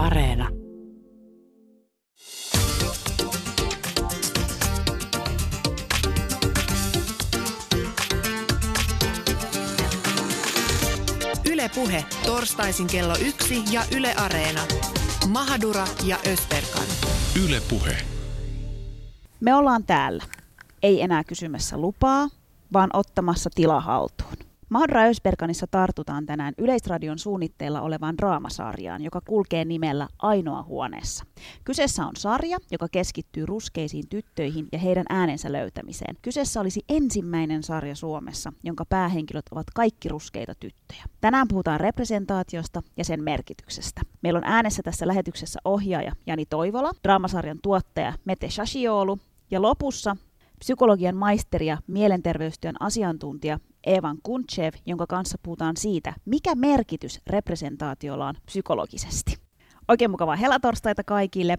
Areena. Yle Puhe, torstaisin kello yksi ja Yle Areena. Mahadura ja Österkan. Yle Puhe. Me ollaan täällä. Ei enää kysymässä lupaa, vaan ottamassa tila haltuun. Mahadra Ösperkanissa tartutaan tänään Yleisradion suunnitteilla olevaan draamasarjaan, joka kulkee nimellä Ainoa huoneessa. Kyseessä on sarja, joka keskittyy ruskeisiin tyttöihin ja heidän äänensä löytämiseen. Kyseessä olisi ensimmäinen sarja Suomessa, jonka päähenkilöt ovat kaikki ruskeita tyttöjä. Tänään puhutaan representaatiosta ja sen merkityksestä. Meillä on äänessä tässä lähetyksessä ohjaaja Jani Toivola, draamasarjan tuottaja Mete Shashioulu ja lopussa psykologian maisteri ja mielenterveystyön asiantuntija Evan Kuntsev, jonka kanssa puhutaan siitä, mikä merkitys representaatiolla on psykologisesti. Oikein mukavaa helatorstaita kaikille.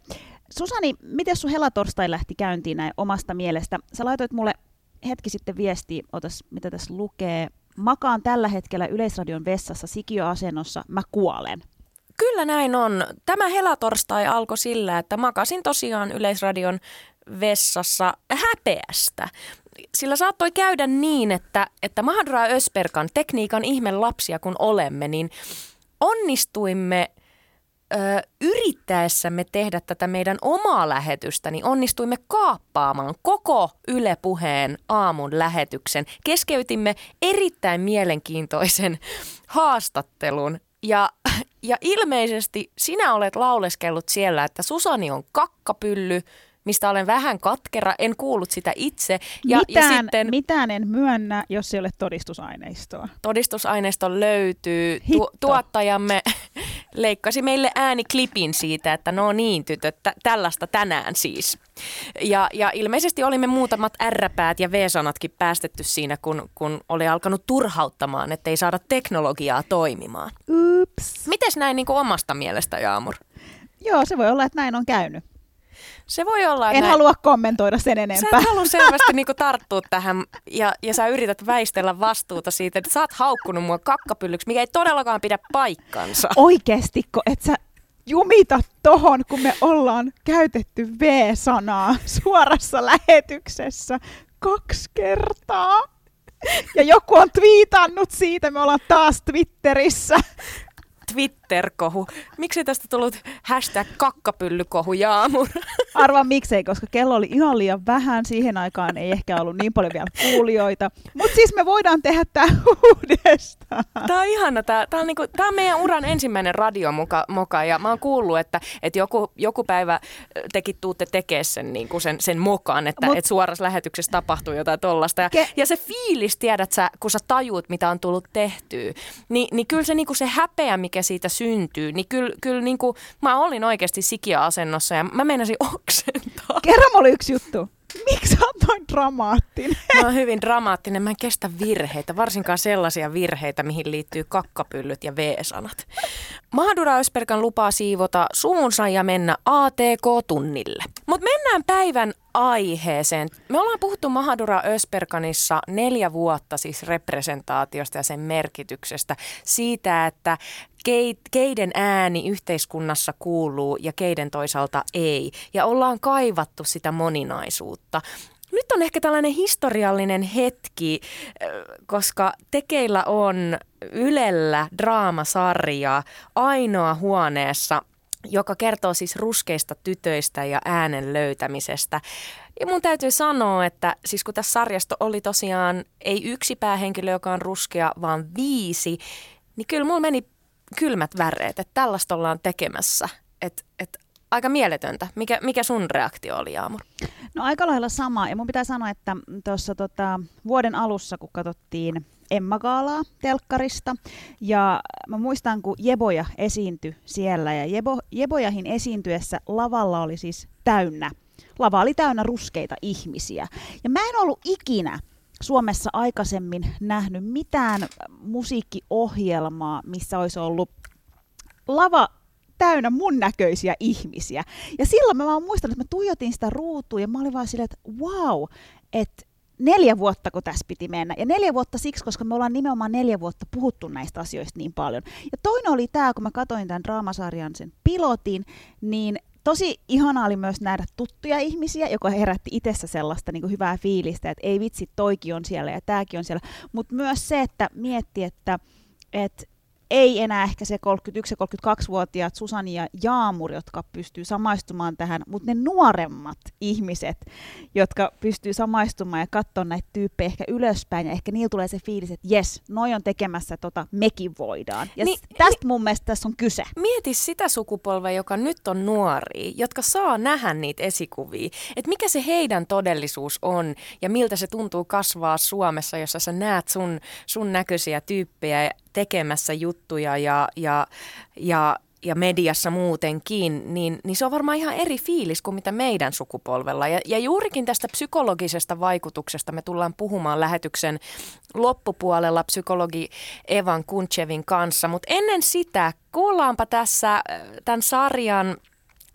Susani, miten sun helatorstai lähti käyntiin näin omasta mielestä? Sä laitoit mulle hetki sitten viesti, otas mitä tässä lukee. Makaan tällä hetkellä Yleisradion vessassa sikioasennossa, mä kuolen. Kyllä näin on. Tämä helatorstai alkoi sillä, että makasin tosiaan Yleisradion vessassa häpeästä. Sillä saattoi käydä niin, että, että Mahadura Ösperkan tekniikan ihme lapsia kun olemme, niin onnistuimme ö, yrittäessämme tehdä tätä meidän omaa lähetystä, niin onnistuimme kaappaamaan koko Yle Puheen aamun lähetyksen. Keskeytimme erittäin mielenkiintoisen haastattelun ja, ja ilmeisesti sinä olet lauleskellut siellä, että Susani on kakkapylly, mistä olen vähän katkera, en kuullut sitä itse. Ja, mitään, ja sitten, mitään en myönnä, jos ei ole todistusaineistoa. Todistusaineisto löytyy. Tu, tuottajamme leikkasi meille ääniklipin siitä, että no niin tytöt, t- tällaista tänään siis. Ja, ja ilmeisesti olimme muutamat R-päät ja V-sanatkin päästetty siinä, kun, kun oli alkanut turhauttamaan, että ei saada teknologiaa toimimaan. Ups. Mites näin niin kuin omasta mielestä, Jaamur? Joo, se voi olla, että näin on käynyt. Se voi olla. En näin. halua kommentoida sen enempää. Sä et halua selvästi niinku tarttua tähän ja, ja sä yrität väistellä vastuuta siitä, että sä oot haukkunut mua kakkapyllyksi, mikä ei todellakaan pidä paikkansa. Oikeestiko, että sä jumita tohon, kun me ollaan käytetty V-sanaa suorassa lähetyksessä kaksi kertaa. Ja joku on twiitannut siitä, me ollaan taas Twitterissä. Twitter-kohu. Miksi tästä tullut hashtag kakkapyllykohu Jaamur? Arvaa miksei, koska kello oli ihan liian vähän. Siihen aikaan ei ehkä ollut niin paljon vielä kuulijoita. Mutta siis me voidaan tehdä tämä uudestaan. Tämä on ihana. Tämä, tämä, on, niinku, tämä on meidän uran ensimmäinen radiomoka moka, ja mä oon kuullut, että, että joku, joku päivä tekin tuutte tekemään sen, niin kuin sen, sen mokan, että, Mut, että suorassa lähetyksessä tapahtuu jotain tollasta. Ja, ke- ja se fiilis, tiedät sä, kun sä tajuut, mitä on tullut tehtyä, niin, niin kyllä se, niin kuin se häpeä, mikä mikä siitä syntyy, niin kyllä, kyllä niin kuin, mä olin oikeasti sikia-asennossa ja mä meinasin oksentaa. Kerro mulle yksi juttu. Miksi sä oot noin dramaattinen? Mä oon hyvin dramaattinen. Mä en kestä virheitä, varsinkaan sellaisia virheitä, mihin liittyy kakkapyllyt ja V-sanat. Mahadura Ösperkan lupaa siivota suunsa ja mennä ATK-tunnille. Mutta mennään päivän aiheeseen. Me ollaan puhuttu Mahadura Ösperkanissa neljä vuotta siis representaatiosta ja sen merkityksestä. Siitä, että keiden ääni yhteiskunnassa kuuluu ja keiden toisaalta ei. Ja ollaan kaivattu sitä moninaisuutta. Nyt on ehkä tällainen historiallinen hetki, koska tekeillä on Ylellä draamasarja ainoa huoneessa, joka kertoo siis ruskeista tytöistä ja äänen löytämisestä. Ja mun täytyy sanoa, että siis kun tässä sarjasta oli tosiaan ei yksi päähenkilö, joka on ruskea, vaan viisi, niin kyllä mulla meni kylmät väreet, että tällaista ollaan tekemässä. Et, et, aika mieletöntä. Mikä, mikä sun reaktio oli, Jaamur? No aika lailla sama. Ja mun pitää sanoa, että tuossa tota, vuoden alussa, kun katsottiin Emma Gaalaa telkkarista, ja mä muistan, kun Jeboja esiintyi siellä, ja Jebo, Jebojahin esiintyessä lavalla oli siis täynnä. Lava oli täynnä ruskeita ihmisiä. Ja mä en ollut ikinä Suomessa aikaisemmin nähnyt mitään musiikkiohjelmaa, missä olisi ollut lava täynnä mun näköisiä ihmisiä. Ja silloin mä vaan muistan, että mä tuijotin sitä ruutua ja mä olin vaan silleen, että wow, että neljä vuotta, kun tässä piti mennä. Ja neljä vuotta siksi, koska me ollaan nimenomaan neljä vuotta puhuttu näistä asioista niin paljon. Ja toinen oli tämä, kun mä katsoin tämän draamasarjan sen pilotin, niin tosi ihanaa oli myös nähdä tuttuja ihmisiä, joka herätti itsessä sellaista niin kuin hyvää fiilistä, että ei vitsi, toikin on siellä ja tämäkin on siellä. Mutta myös se, että mietti, että, että ei enää ehkä se 31- ja 32-vuotiaat Susani ja Jaamur, jotka pystyy samaistumaan tähän, mutta ne nuoremmat ihmiset, jotka pystyy samaistumaan ja katsoa näitä tyyppejä ehkä ylöspäin, ja ehkä niillä tulee se fiilis, että jes, noi on tekemässä tota, mekin voidaan. Ja niin, tästä mun mielestä tässä on kyse. Mieti sitä sukupolvea, joka nyt on nuori, jotka saa nähdä niitä esikuvia, että mikä se heidän todellisuus on, ja miltä se tuntuu kasvaa Suomessa, jossa sä näet sun, sun näköisiä tyyppejä, tekemässä juttuja ja, ja, ja, ja mediassa muutenkin, niin, niin se on varmaan ihan eri fiilis kuin mitä meidän sukupolvella. Ja, ja juurikin tästä psykologisesta vaikutuksesta me tullaan puhumaan lähetyksen loppupuolella psykologi Evan Kunchevin kanssa. Mutta ennen sitä kuullaanpa tässä äh, tämän sarjan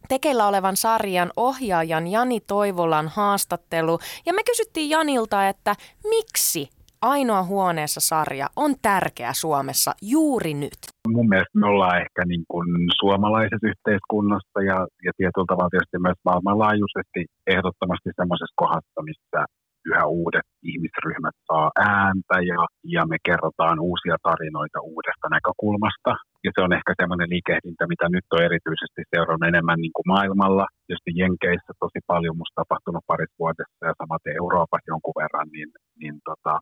tekeillä olevan sarjan ohjaajan Jani Toivolan haastattelu. Ja me kysyttiin Janilta, että miksi Ainoa huoneessa sarja on tärkeä Suomessa juuri nyt? Mun mielestä me ollaan ehkä niin kuin suomalaisessa yhteiskunnassa ja, ja tietyllä tavalla tietysti myös maailmanlaajuisesti ehdottomasti semmoisessa kohdassa, missä yhä uudet ihmisryhmät saa ääntä ja, ja me kerrotaan uusia tarinoita uudesta näkökulmasta. Ja se on ehkä semmoinen liikehdintä, mitä nyt on erityisesti seurannut enemmän niin kuin maailmalla. Tietysti Jenkeissä tosi paljon musta tapahtunut parissa vuodessa ja samaten Euroopassa jonkun verran, niin, niin tota,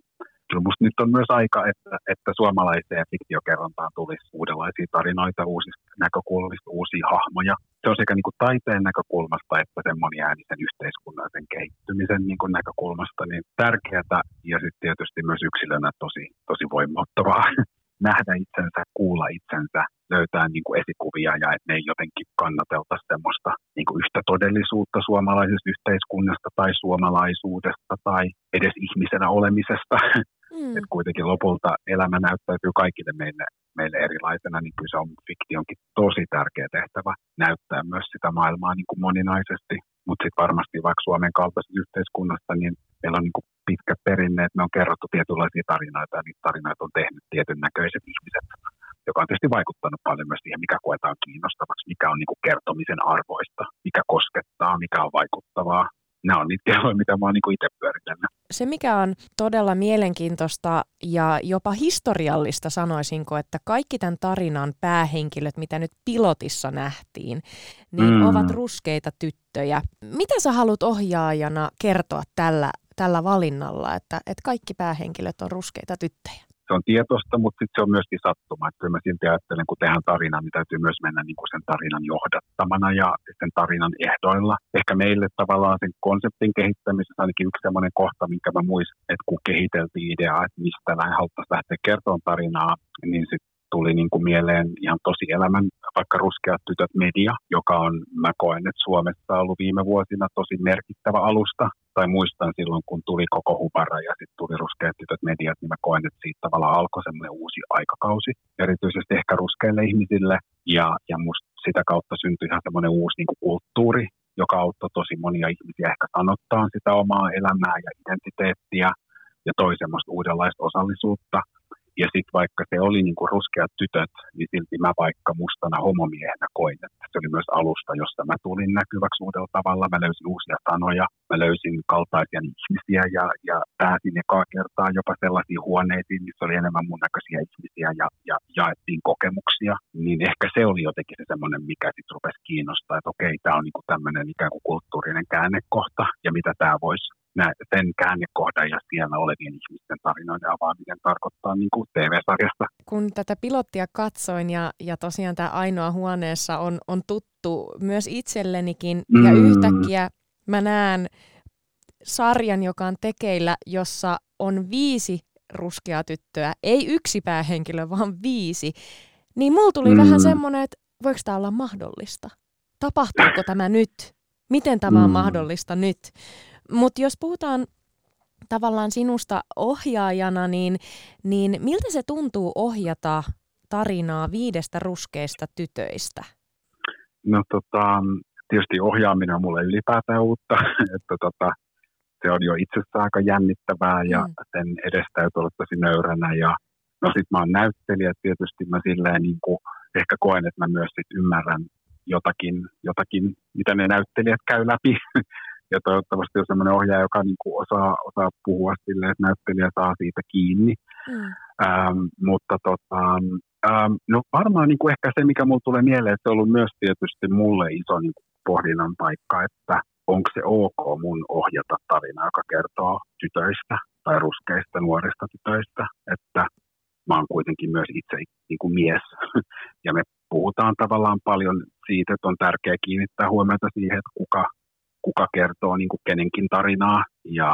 kyllä musta nyt on myös aika, että, että suomalaiseen fiktiokerrontaan tulisi uudenlaisia tarinoita, uusista näkökulmista, uusia hahmoja. Se on sekä niin kuin taiteen näkökulmasta että sen moniäänisen yhteiskunnallisen kehittymisen niin kuin näkökulmasta niin tärkeää ja sitten tietysti myös yksilönä tosi, tosi voimattavaa nähdä itsensä, kuulla itsensä, löytää niin kuin esikuvia ja että ne ei jotenkin kannatelta semmoista niin kuin yhtä todellisuutta suomalaisesta yhteiskunnasta tai suomalaisuudesta tai edes ihmisenä olemisesta. Mm. Että kuitenkin lopulta elämä näyttäytyy kaikille meille, meille erilaisena, niin kyllä se on fiktionkin tosi tärkeä tehtävä näyttää myös sitä maailmaa niin kuin moninaisesti. Mutta sitten varmasti vaikka Suomen kaltaisessa yhteiskunnassa, niin meillä on niin kuin pitkä perinne, että me on kerrottu tietynlaisia tarinoita ja niitä tarinoita on tehnyt tietyn näköiset ihmiset, joka on tietysti vaikuttanut paljon myös siihen, mikä koetaan kiinnostavaksi, mikä on niin kuin kertomisen arvoista, mikä koskettaa, mikä on vaikuttavaa. Nämä on niitä kehoja, mitä mä oon niin itse pyöritellyt. Se, mikä on todella mielenkiintoista ja jopa historiallista, sanoisinko, että kaikki tämän tarinan päähenkilöt, mitä nyt pilotissa nähtiin, niin mm. ovat ruskeita tyttöjä. Mitä sä haluat ohjaajana kertoa tällä tällä valinnalla, että, että kaikki päähenkilöt on ruskeita tyttöjä? Se on tietosta, mutta sitten se on myöskin sattuma. Että kyllä mä silti ajattelen, kun tehdään tarinaa, niin täytyy myös mennä niin kuin sen tarinan johdattamana ja sen tarinan ehdoilla. Ehkä meille tavallaan sen konseptin kehittämisessä ainakin yksi sellainen kohta, minkä mä muistan, että kun kehiteltiin ideaa, että mistä haluttaisiin lähteä kertomaan tarinaa, niin sitten tuli niin kuin mieleen ihan tosi elämän, vaikka Ruskeat tytöt media, joka on, mä koen, että Suomessa ollut viime vuosina tosi merkittävä alusta. Tai muistan silloin, kun tuli koko Hubara ja sitten tuli Ruskeat tytöt mediat, niin mä koen, että siitä tavallaan alkoi semmoinen uusi aikakausi. Erityisesti ehkä ruskeille ihmisille. Ja, ja musta sitä kautta syntyi ihan semmoinen uusi niin kuin kulttuuri, joka auttoi tosi monia ihmisiä ehkä sanottaa sitä omaa elämää ja identiteettiä ja toi semmoista uudenlaista osallisuutta. Ja sitten vaikka se oli niin kuin ruskeat tytöt, niin silti mä vaikka mustana homomiehenä koin, että se oli myös alusta, jossa mä tulin näkyväksi uudella tavalla. Mä löysin uusia sanoja, mä löysin kaltaisia ihmisiä ja, ja pääsin ekaa kertaa jopa sellaisiin huoneisiin, missä oli enemmän mun näköisiä ihmisiä ja, ja jaettiin kokemuksia. Niin ehkä se oli jotenkin se semmoinen, mikä sitten rupesi kiinnostaa, että okei, tämä on niin tämmöinen ikään kuin kulttuurinen käännekohta ja mitä tämä voisi sen käännekohdan ja siellä olevien ihmisten tarinoiden avaaminen tarkoittaa niin kuin TV-sarjasta. Kun tätä pilottia katsoin ja, ja tosiaan tämä ainoa huoneessa on, on tuttu myös itsellenikin mm. ja yhtäkkiä mä näen sarjan, joka on tekeillä, jossa on viisi ruskeaa tyttöä, ei yksi päähenkilö, vaan viisi, niin mulla tuli mm. vähän semmoinen, että voiko tämä olla mahdollista? Tapahtuuko tämä nyt? Miten tämä on mm. mahdollista nyt? Mutta jos puhutaan tavallaan sinusta ohjaajana, niin, niin miltä se tuntuu ohjata tarinaa viidestä ruskeista tytöistä? No tota, tietysti ohjaaminen on mulle ylipäätään uutta, että tota, se on jo itsessään aika jännittävää ja mm. sen edestä täytyy olla tosi nöyränä ja no sit mä oon näyttelijä, tietysti mä silleen niin kuin, ehkä koen, että mä myös sit ymmärrän jotakin, jotakin, mitä ne näyttelijät käy läpi. ja toivottavasti on sellainen ohjaaja, joka niin kuin osaa, osaa puhua silleen, että näyttelijä saa siitä kiinni. Mm. Ähm, mutta tota, ähm, no varmaan niin kuin ehkä se, mikä mulle tulee mieleen, että se on ollut myös tietysti mulle iso niin kuin pohdinnan paikka, että onko se ok mun ohjata tarina, joka kertoo tytöistä tai ruskeista nuorista tytöistä, että mä oon kuitenkin myös itse niin kuin mies. Ja me puhutaan tavallaan paljon siitä, että on tärkeää kiinnittää huomiota siihen, että kuka, kuka kertoo niin kuin kenenkin tarinaa. Ja,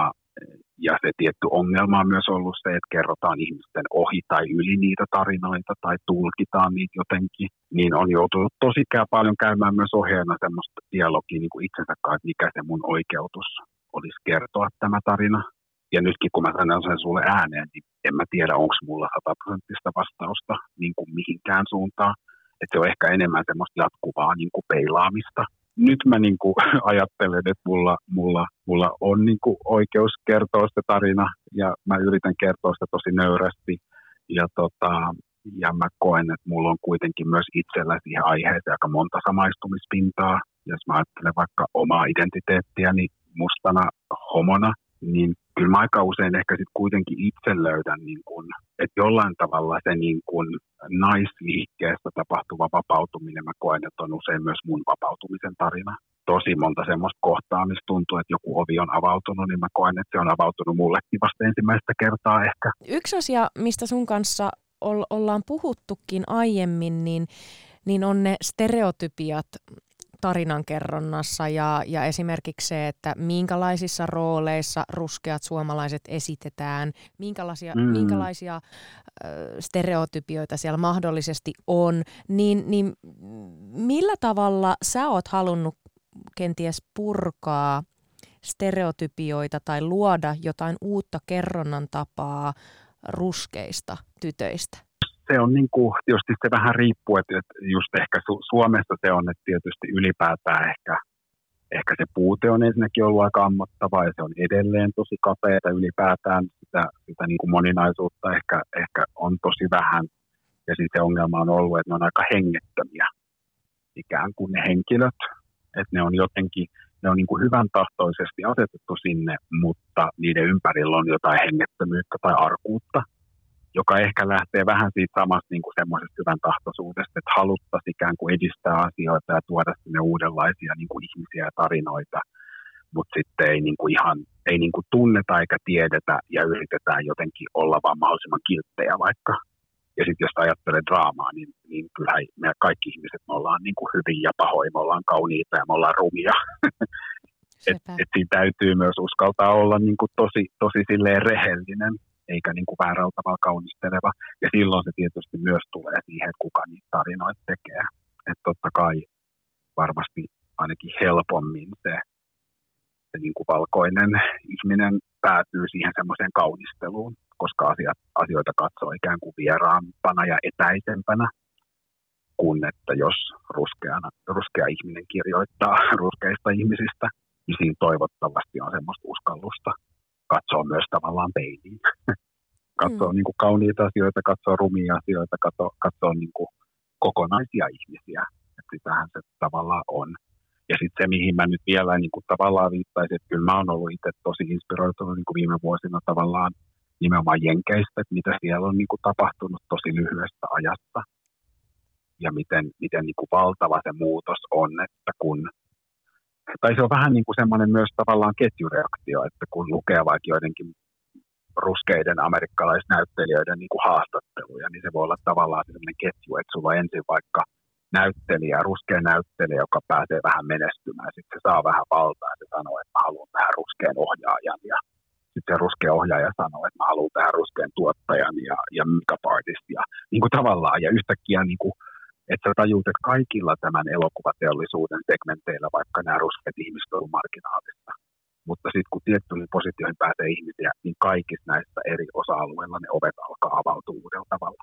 ja se tietty ongelma on myös ollut se, että kerrotaan ihmisten ohi tai yli niitä tarinoita tai tulkitaan niitä jotenkin. Niin on joutunut tosi paljon käymään myös ohjeena semmoista dialogia niin kuin itsensä kanssa, että mikä se mun oikeutus olisi kertoa tämä tarina. Ja nytkin kun mä sanon sen sulle ääneen, niin en mä tiedä, onko mulla sataprosenttista vastausta niin kuin mihinkään suuntaan. Että se on ehkä enemmän semmoista jatkuvaa niin kuin peilaamista. Nyt mä niin kuin ajattelen, että mulla, mulla, mulla on niin kuin oikeus kertoa se tarina ja mä yritän kertoa sitä tosi nöyrästi. Ja, tota, ja mä koen, että mulla on kuitenkin myös itsellä siihen aiheeseen aika monta samaistumispintaa. Jos mä ajattelen vaikka omaa identiteettiäni mustana homona, niin kyllä mä aika usein ehkä sitten kuitenkin itse löydän, niin kun, että jollain tavalla se niin kun naisliikkeestä tapahtuva vapautuminen, mä koen, että on usein myös mun vapautumisen tarina. Tosi monta semmoista kohtaa, missä tuntuu, että joku ovi on avautunut, niin mä koen, että se on avautunut mullekin vasta ensimmäistä kertaa ehkä. Yksi asia, mistä sun kanssa ollaan puhuttukin aiemmin, niin, niin on ne stereotypiat tarinankerronnassa ja, ja esimerkiksi se, että minkälaisissa rooleissa ruskeat suomalaiset esitetään, minkälaisia, mm. minkälaisia äh, stereotypioita siellä mahdollisesti on, niin, niin millä tavalla sä oot halunnut kenties purkaa stereotypioita tai luoda jotain uutta kerronnan tapaa ruskeista tytöistä? Se on niin kuin, tietysti se vähän riippuu, että just ehkä Su- Suomessa se on, että tietysti ylipäätään ehkä, ehkä se puute on ensinnäkin ollut aika ammottavaa ja se on edelleen tosi kapeata ylipäätään. Sitä, sitä niin kuin moninaisuutta ehkä, ehkä on tosi vähän. Ja sitten se ongelma on ollut, että ne on aika hengettömiä ikään kuin ne henkilöt, että ne on jotenkin, ne on niin kuin hyvän tahtoisesti asetettu sinne, mutta niiden ympärillä on jotain hengettömyyttä tai arkuutta joka ehkä lähtee vähän siitä samasta niin kuin semmoisesta hyvän tahtoisuudesta, että haluttaisiin ikään kuin edistää asioita ja tuoda sinne uudenlaisia niin kuin ihmisiä ja tarinoita, mutta sitten ei niin kuin ihan ei niin kuin tunneta eikä tiedetä ja yritetään jotenkin olla vaan mahdollisimman kilttejä vaikka. Ja sitten jos ajattelee draamaa, niin, niin kyllähän me kaikki ihmiset me ollaan niin kuin hyvin ja pahoin, me ollaan kauniita ja me ollaan rumia. et, et siinä täytyy myös uskaltaa olla niin kuin tosi, tosi silleen rehellinen eikä niin kuin väärällä tavalla kaunisteleva. Ja silloin se tietysti myös tulee siihen, että kuka niitä tarinoita tekee. Että totta kai varmasti ainakin helpommin se, se niin kuin valkoinen ihminen päätyy siihen semmoiseen kaunisteluun, koska asiat, asioita katsoo ikään kuin vieraampana ja etäisempänä kuin että jos ruskeana, ruskea ihminen kirjoittaa ruskeista ihmisistä, niin siinä toivottavasti on semmoista uskallusta katsoa myös tavallaan peiliin. katsoa mm. niin kuin kauniita asioita, katsoa rumia asioita, katsoa, katsoa niin kuin kokonaisia ihmisiä. Että sitähän se tavallaan on. Ja sitten se, mihin mä nyt vielä niin kuin tavallaan viittaisin, että kyllä mä oon ollut itse tosi inspiroitunut niin kuin viime vuosina tavallaan nimenomaan Jenkeistä, että mitä siellä on niin kuin tapahtunut tosi lyhyessä ajassa. Ja miten, miten niin kuin valtava se muutos on, että kun tai se on vähän niin kuin semmoinen myös tavallaan ketjureaktio, että kun lukee vaikka joidenkin ruskeiden amerikkalaisnäyttelijöiden niin kuin haastatteluja, niin se voi olla tavallaan sellainen ketju, että sulla on ensin vaikka näyttelijä, ruskea näyttelijä, joka pääsee vähän menestymään, sitten se saa vähän valtaa ja se sanoo, että mä haluan tähän ruskeen ohjaajan. Ja sitten se ruskea ohjaaja sanoo, että mä haluan tähän ruskeen tuottajan ja, ja makeup ja niin kuin tavallaan. Ja yhtäkkiä niin kuin, että sä tajuut, että kaikilla tämän elokuvateollisuuden segmenteillä, vaikka nämä ruskeat ihmiset on marginaalissa, mutta sitten kun tiettyihin positioihin pääsee ihmisiä, niin kaikissa näissä eri osa-alueilla ne ovet alkaa avautua uudella tavalla.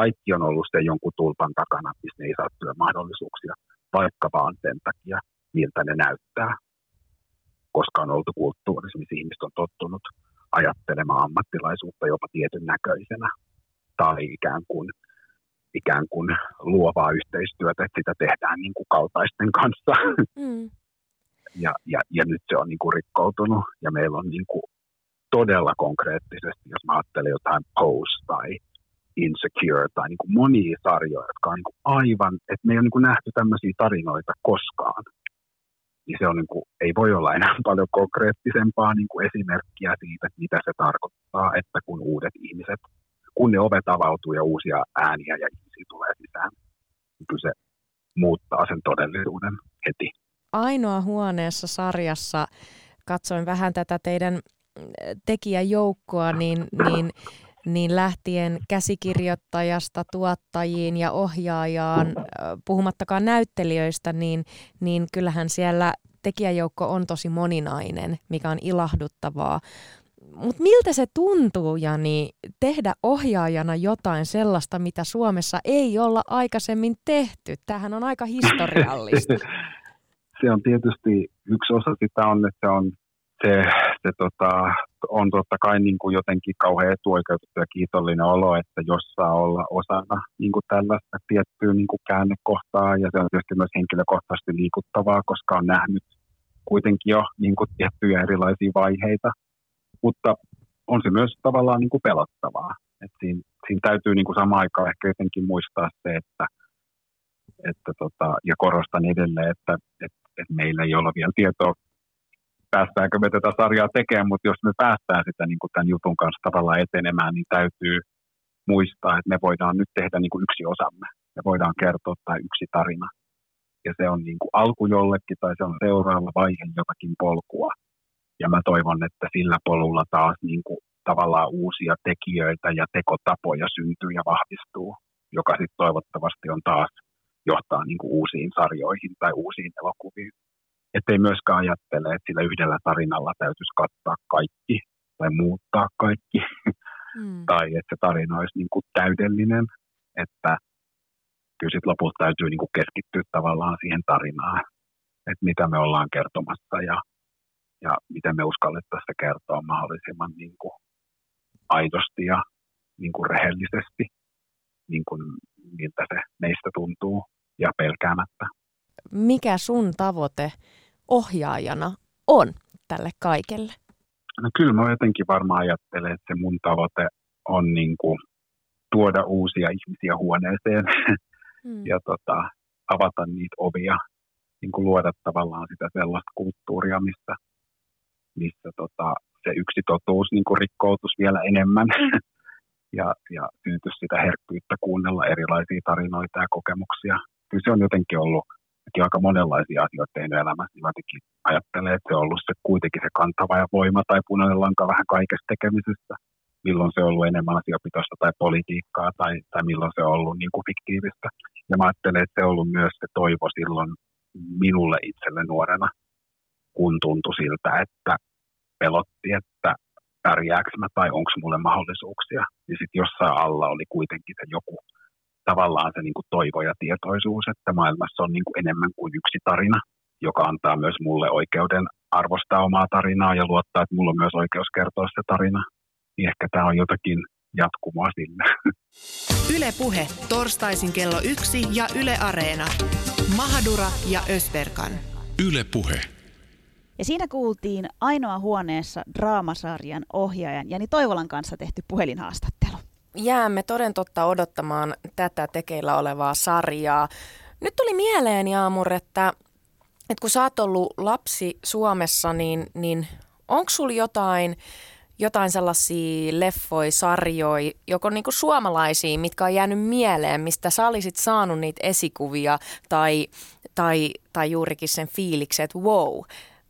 Kaikki on ollut se jonkun tulpan takana, missä ne ei saa työmahdollisuuksia, vaikka vaan sen takia, miltä ne näyttää. koska on oltu kulttuurissa, missä ihmiset on tottunut ajattelemaan ammattilaisuutta jopa tietyn näköisenä tai ikään kuin, ikään kuin luovaa yhteistyötä, että sitä tehdään niin kuin kaltaisten kanssa. Mm. Ja, ja, ja nyt se on niin kuin rikkoutunut ja meillä on niin kuin todella konkreettisesti, jos mä ajattelen jotain Pose tai Insecure tai niin kuin monia sarjoja, jotka on niin kuin aivan, että me ei ole niin kuin nähty tämmöisiä tarinoita koskaan. Niin se on niin kuin, ei voi olla enää paljon konkreettisempaa niin kuin esimerkkiä siitä, mitä se tarkoittaa, että kun uudet ihmiset, kun ne ovet avautuu ja uusia ääniä ja ihmisiä tulee sisään, niin kyllä se muuttaa sen todellisuuden heti. Ainoa huoneessa sarjassa katsoin vähän tätä teidän tekijäjoukkoa, niin, niin, niin lähtien käsikirjoittajasta tuottajiin ja ohjaajaan, puhumattakaan näyttelijöistä, niin, niin kyllähän siellä tekijäjoukko on tosi moninainen, mikä on ilahduttavaa. Mutta miltä se tuntuu, Jani, tehdä ohjaajana jotain sellaista, mitä Suomessa ei olla aikaisemmin tehty? Tämähän on aika historiallista. se on tietysti, yksi osa sitä on, että se on se, se tota, on totta kai niin kuin jotenkin kauhean etuoikeutettu ja kiitollinen olo, että jos saa olla osana niin kuin tällaista tiettyä niin kuin käännekohtaa ja se on tietysti myös henkilökohtaisesti liikuttavaa, koska on nähnyt kuitenkin jo niin kuin tiettyjä erilaisia vaiheita, mutta on se myös tavallaan niin kuin pelottavaa. Et siinä, siinä täytyy niin kuin samaan aikaan ehkä jotenkin muistaa se, että, että tota, ja korostan edelleen, että, että, että meillä ei ole vielä tietoa päästäänkö me tätä sarjaa tekemään, mutta jos me päästään sitä niin kuin tämän jutun kanssa tavallaan etenemään, niin täytyy muistaa, että me voidaan nyt tehdä niin kuin yksi osamme. Me voidaan kertoa tämä yksi tarina. Ja se on niin kuin alku jollekin tai se on seuraava vaihe jotakin polkua. Ja mä toivon, että sillä polulla taas niin kuin tavallaan uusia tekijöitä ja tekotapoja syntyy ja vahvistuu, joka sitten toivottavasti on taas johtaa niin kuin uusiin sarjoihin tai uusiin elokuviin ettei myöskään ajattele, että sillä yhdellä tarinalla täytyisi kattaa kaikki tai muuttaa kaikki. Mm. tai että se tarina olisi niin kuin täydellinen, että kyllä sitten lopulta täytyy niin kuin keskittyä tavallaan siihen tarinaan, että mitä me ollaan kertomassa ja, ja miten me uskallettaisiin se kertoa mahdollisimman niin kuin aidosti ja niin kuin rehellisesti, niin kuin miltä se meistä tuntuu ja pelkäämättä. Mikä sun tavoite ohjaajana on tälle kaikelle? No kyllä mä jotenkin varmaan ajattelen, että se mun tavoite on niin kuin tuoda uusia ihmisiä huoneeseen hmm. ja tota, avata niitä ovia, niin kuin luoda tavallaan sitä sellaista kulttuuria, missä, missä tota, se yksi totuus niin rikkoutus vielä enemmän ja, ja syntyisi sitä herkkyyttä kuunnella erilaisia tarinoita ja kokemuksia. Kyllä se on jotenkin ollut aika monenlaisia asioita tehnyt elämässä, niin jotenkin ajattelen, että se on ollut se kuitenkin se kantava ja voima tai punainen lanka vähän kaikesta tekemisestä. Milloin se on ollut enemmän asiapitoista tai politiikkaa tai, tai milloin se on ollut niin kuin fiktiivistä. Ja mä ajattelen, että se on ollut myös se toivo silloin minulle itselle nuorena, kun tuntui siltä, että pelotti, että pärjääkö mä tai onko mulle mahdollisuuksia. Ja sitten jossain alla oli kuitenkin se joku tavallaan se niin kuin toivo ja tietoisuus, että maailmassa on niin kuin enemmän kuin yksi tarina, joka antaa myös mulle oikeuden arvostaa omaa tarinaa ja luottaa, että mulla on myös oikeus kertoa se tarina. Niin ehkä tämä on jotakin jatkumoa sille. Yle Puhe, torstaisin kello yksi ja Yle Areena. Mahadura ja Ösberkan. Yle Puhe. Ja siinä kuultiin ainoa huoneessa draamasarjan ohjaajan Jani Toivolan kanssa tehty puhelinhaastattelu jäämme toden totta odottamaan tätä tekeillä olevaa sarjaa. Nyt tuli mieleen, Jaamur, että, että kun sä oot ollut lapsi Suomessa, niin, niin onko sulla jotain, jotain sellaisia leffoja, sarjoja, joko niinku suomalaisia, mitkä on jäänyt mieleen, mistä sä olisit saanut niitä esikuvia tai, tai, tai juurikin sen fiiliksen, että wow.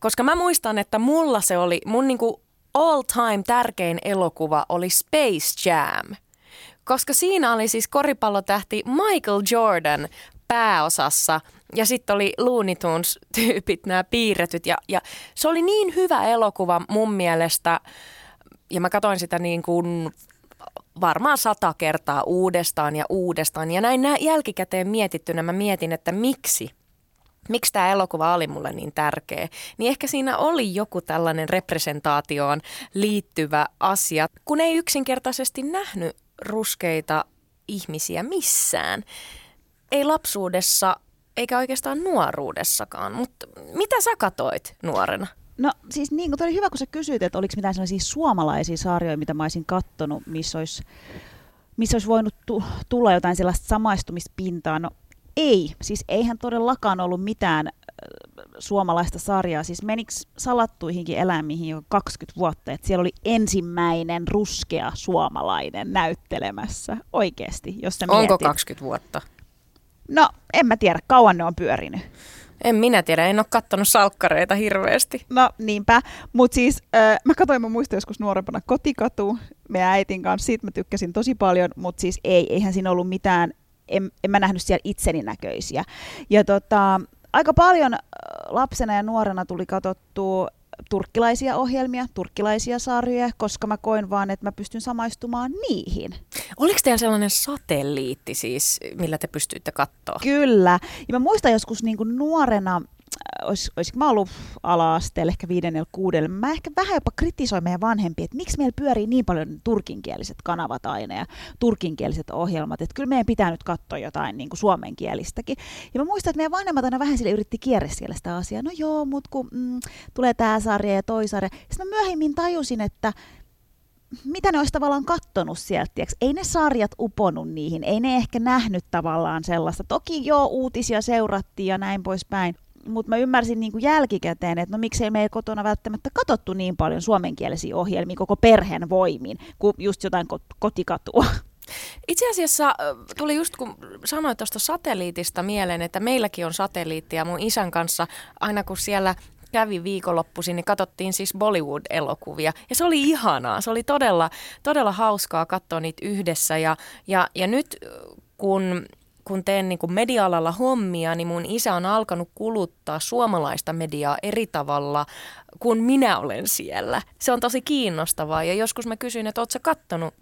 Koska mä muistan, että mulla se oli, mun niinku all time tärkein elokuva oli Space Jam – koska siinä oli siis koripallotähti Michael Jordan pääosassa ja sitten oli Looney Tunes-tyypit, nämä piirretyt ja, ja se oli niin hyvä elokuva mun mielestä ja mä katsoin sitä niin kuin varmaan sata kertaa uudestaan ja uudestaan ja näin jälkikäteen mietittynä mä mietin, että miksi miksi tämä elokuva oli mulle niin tärkeä, niin ehkä siinä oli joku tällainen representaatioon liittyvä asia, kun ei yksinkertaisesti nähnyt ruskeita ihmisiä missään. Ei lapsuudessa eikä oikeastaan nuoruudessakaan, mutta mitä sä katoit nuorena? No siis niin, kun oli hyvä, kun sä kysyit, että oliko mitään sellaisia suomalaisia sarjoja, mitä mä olisin kattonut, missä olisi, missä olisi voinut tu- tulla jotain sellaista samaistumispintaa. No ei, siis eihän todellakaan ollut mitään äh, suomalaista sarjaa. Siis menikö salattuihinkin eläimiin jo 20 vuotta, että siellä oli ensimmäinen ruskea suomalainen näyttelemässä oikeasti, jos sä Onko mietit. 20 vuotta? No, en mä tiedä, kauan ne on pyörinyt. En minä tiedä, en ole kattonut salkkareita hirveästi. No niinpä, mutta siis äh, mä katsoin, mä muistan joskus nuorempana kotikatu meidän äitin kanssa, siitä mä tykkäsin tosi paljon, mutta siis ei, eihän siinä ollut mitään, en, en mä nähnyt siellä itseni näköisiä. Ja tota, aika paljon lapsena ja nuorena tuli katsottua turkkilaisia ohjelmia, turkkilaisia sarjoja, koska mä koin vaan, että mä pystyn samaistumaan niihin. Oliko teillä sellainen satelliitti siis, millä te pystyitte katsoa? Kyllä. Ja mä muistan joskus niin kuin nuorena, olis, olisiko mä ollut ala-asteella, ehkä viidennellä kuudella, mä ehkä vähän jopa kritisoin meidän vanhempia, että miksi meillä pyörii niin paljon turkinkieliset kanavat aina ja turkinkieliset ohjelmat, että kyllä meidän pitää nyt katsoa jotain niin kuin suomenkielistäkin. Ja mä muistan, että meidän vanhemmat aina vähän sille yritti kierreskellä sitä asiaa, no joo, mutta kun mm, tulee tämä sarja ja toi sarja. Sitten mä myöhemmin tajusin, että mitä ne olisi tavallaan kattonut sieltä, tiiäks? ei ne sarjat uponut niihin, ei ne ehkä nähnyt tavallaan sellaista. Toki joo, uutisia seurattiin ja näin poispäin, mutta mä ymmärsin niin kuin jälkikäteen, että no miksei meidän kotona välttämättä katsottu niin paljon suomenkielisiä ohjelmia koko perheen voimin, kuin just jotain kot- kotikatua. Itse asiassa äh, tuli just kun sanoit tuosta satelliitista mieleen, että meilläkin on satelliitti ja mun isän kanssa aina kun siellä kävi viikonloppuisin, niin katsottiin siis Bollywood-elokuvia. Ja se oli ihanaa. Se oli todella, todella hauskaa katsoa niitä yhdessä. Ja, ja, ja nyt äh, kun kun teen niin kuin media-alalla hommia, niin mun isä on alkanut kuluttaa suomalaista mediaa eri tavalla kuin minä olen siellä. Se on tosi kiinnostavaa ja joskus mä kysyin, että ootko kattonut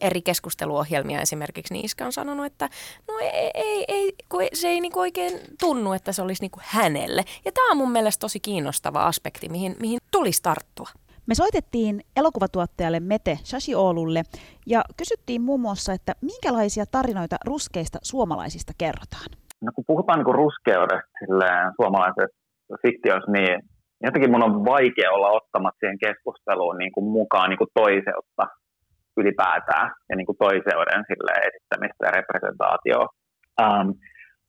eri keskusteluohjelmia esimerkiksi, niin iskä on sanonut, että no ei, ei, ei se ei niinku oikein tunnu, että se olisi niinku hänelle. Ja tämä on mun mielestä tosi kiinnostava aspekti, mihin, mihin tulisi tarttua. Me soitettiin elokuvatuottajalle Mete Shashioolulle ja kysyttiin muun muassa, että minkälaisia tarinoita ruskeista suomalaisista kerrotaan. No kun puhutaan niin ruskeudesta suomalaisessa fiktiossa, niin jotenkin mun on vaikea olla ottamatta siihen keskusteluun niin kuin mukaan niin kuin toiseutta ylipäätään ja niin kuin toiseuden sille esittämistä ja representaatioa. Um,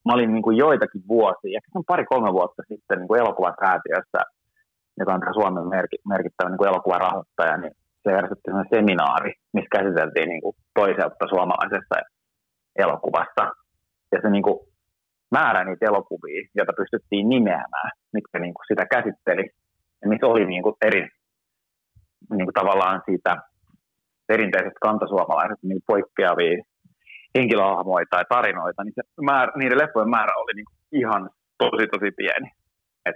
mä olin niin kuin joitakin vuosia, ehkä pari-kolme vuotta sitten niin elokuvasäätiössä joka on Suomen merkittävä niin kuin elokuvarahoittaja, niin se järjestettiin seminaari, missä käsiteltiin niin kuin toiseutta suomalaisessa elokuvassa. Ja se niin kuin määrä niitä elokuvia, joita pystyttiin nimeämään, mitkä niin kuin sitä käsitteli, ja missä oli niin kuin eri niin kuin tavallaan siitä perinteisestä kantasuomalaiset niin poikkeavia henkilöhahmoja tai tarinoita, niin se määrä, niiden leffojen määrä oli niin kuin ihan tosi tosi pieni. Et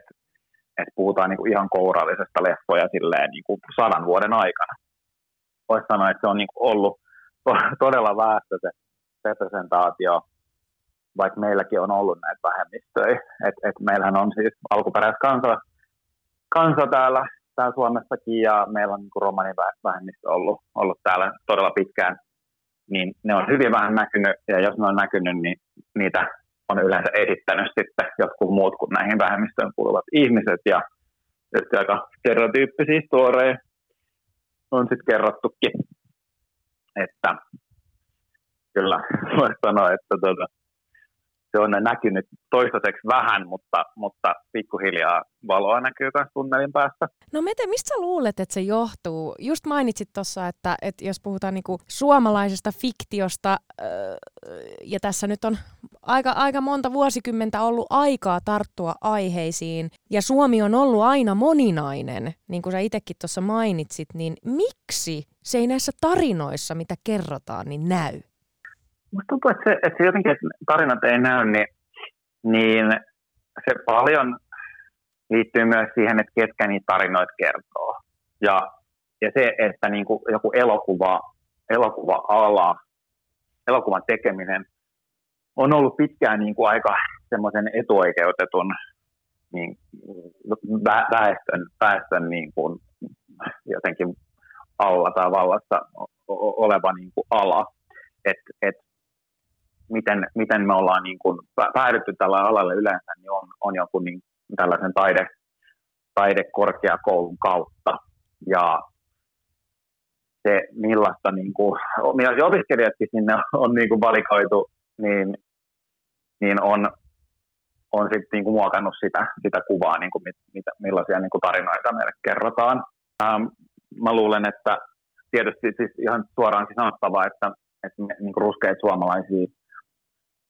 että puhutaan niin kuin ihan kourallisesta leffoja silleen niin kuin sadan vuoden aikana. Voisi sanoa, että se on niin kuin ollut todella väestö se representaatio, vaikka meilläkin on ollut näitä vähemmistöjä. Et, et meillähän on siis alkuperäiskansa kansa täällä, täällä Suomessakin ja meillä on niin romanin vähemmistö ollut, ollut täällä todella pitkään. Niin ne on hyvin vähän näkynyt ja jos ne on näkynyt, niin niitä on yleensä esittänyt sitten jotkut muut kuin näihin vähemmistöön kuuluvat ihmiset. Ja tietysti aika stereotyyppisiä storeja on sitten kerrottukin, että kyllä voisi sanoa, että tuota, se on näkynyt toistaiseksi vähän, mutta, mutta pikkuhiljaa valoa näkyy myös tunnelin päässä. No Mete, mistä sä luulet, että se johtuu? Just mainitsit tuossa, että, että jos puhutaan niinku suomalaisesta fiktiosta, öö, ja tässä nyt on aika, aika monta vuosikymmentä ollut aikaa tarttua aiheisiin, ja Suomi on ollut aina moninainen, niin kuin sä itsekin tuossa mainitsit, niin miksi se ei näissä tarinoissa, mitä kerrotaan, niin näy? Musta tuntuu, että se, että se jotenkin, että tarinat ei näy, niin, niin se paljon liittyy myös siihen, että ketkä niitä tarinoita kertoo. Ja, ja se, että niin kuin joku elokuva, elokuva-ala, elokuvan tekeminen on ollut pitkään niin kuin aika semmoisen etuoikeutetun niin, väestön, väestön niin kuin, jotenkin alla tai vallassa oleva niin kuin ala. että et, miten, miten me ollaan niin kuin päädytty tällä alalle yleensä, niin on, on joku niin, tällaisen taide, taidekorkeakoulun kautta. Ja se, millaista, niin kuin, millaisia opiskelijatkin sinne on niin kuin valikoitu, niin, niin on, on sitten niin kuin muokannut sitä, sitä kuvaa, niin kuin mit, mitä, millaisia niin kuin tarinoita meille kerrotaan. Ähm, mä luulen, että tietysti siis ihan suoraan sanottava, että, että me, niin kuin ruskeita suomalaisia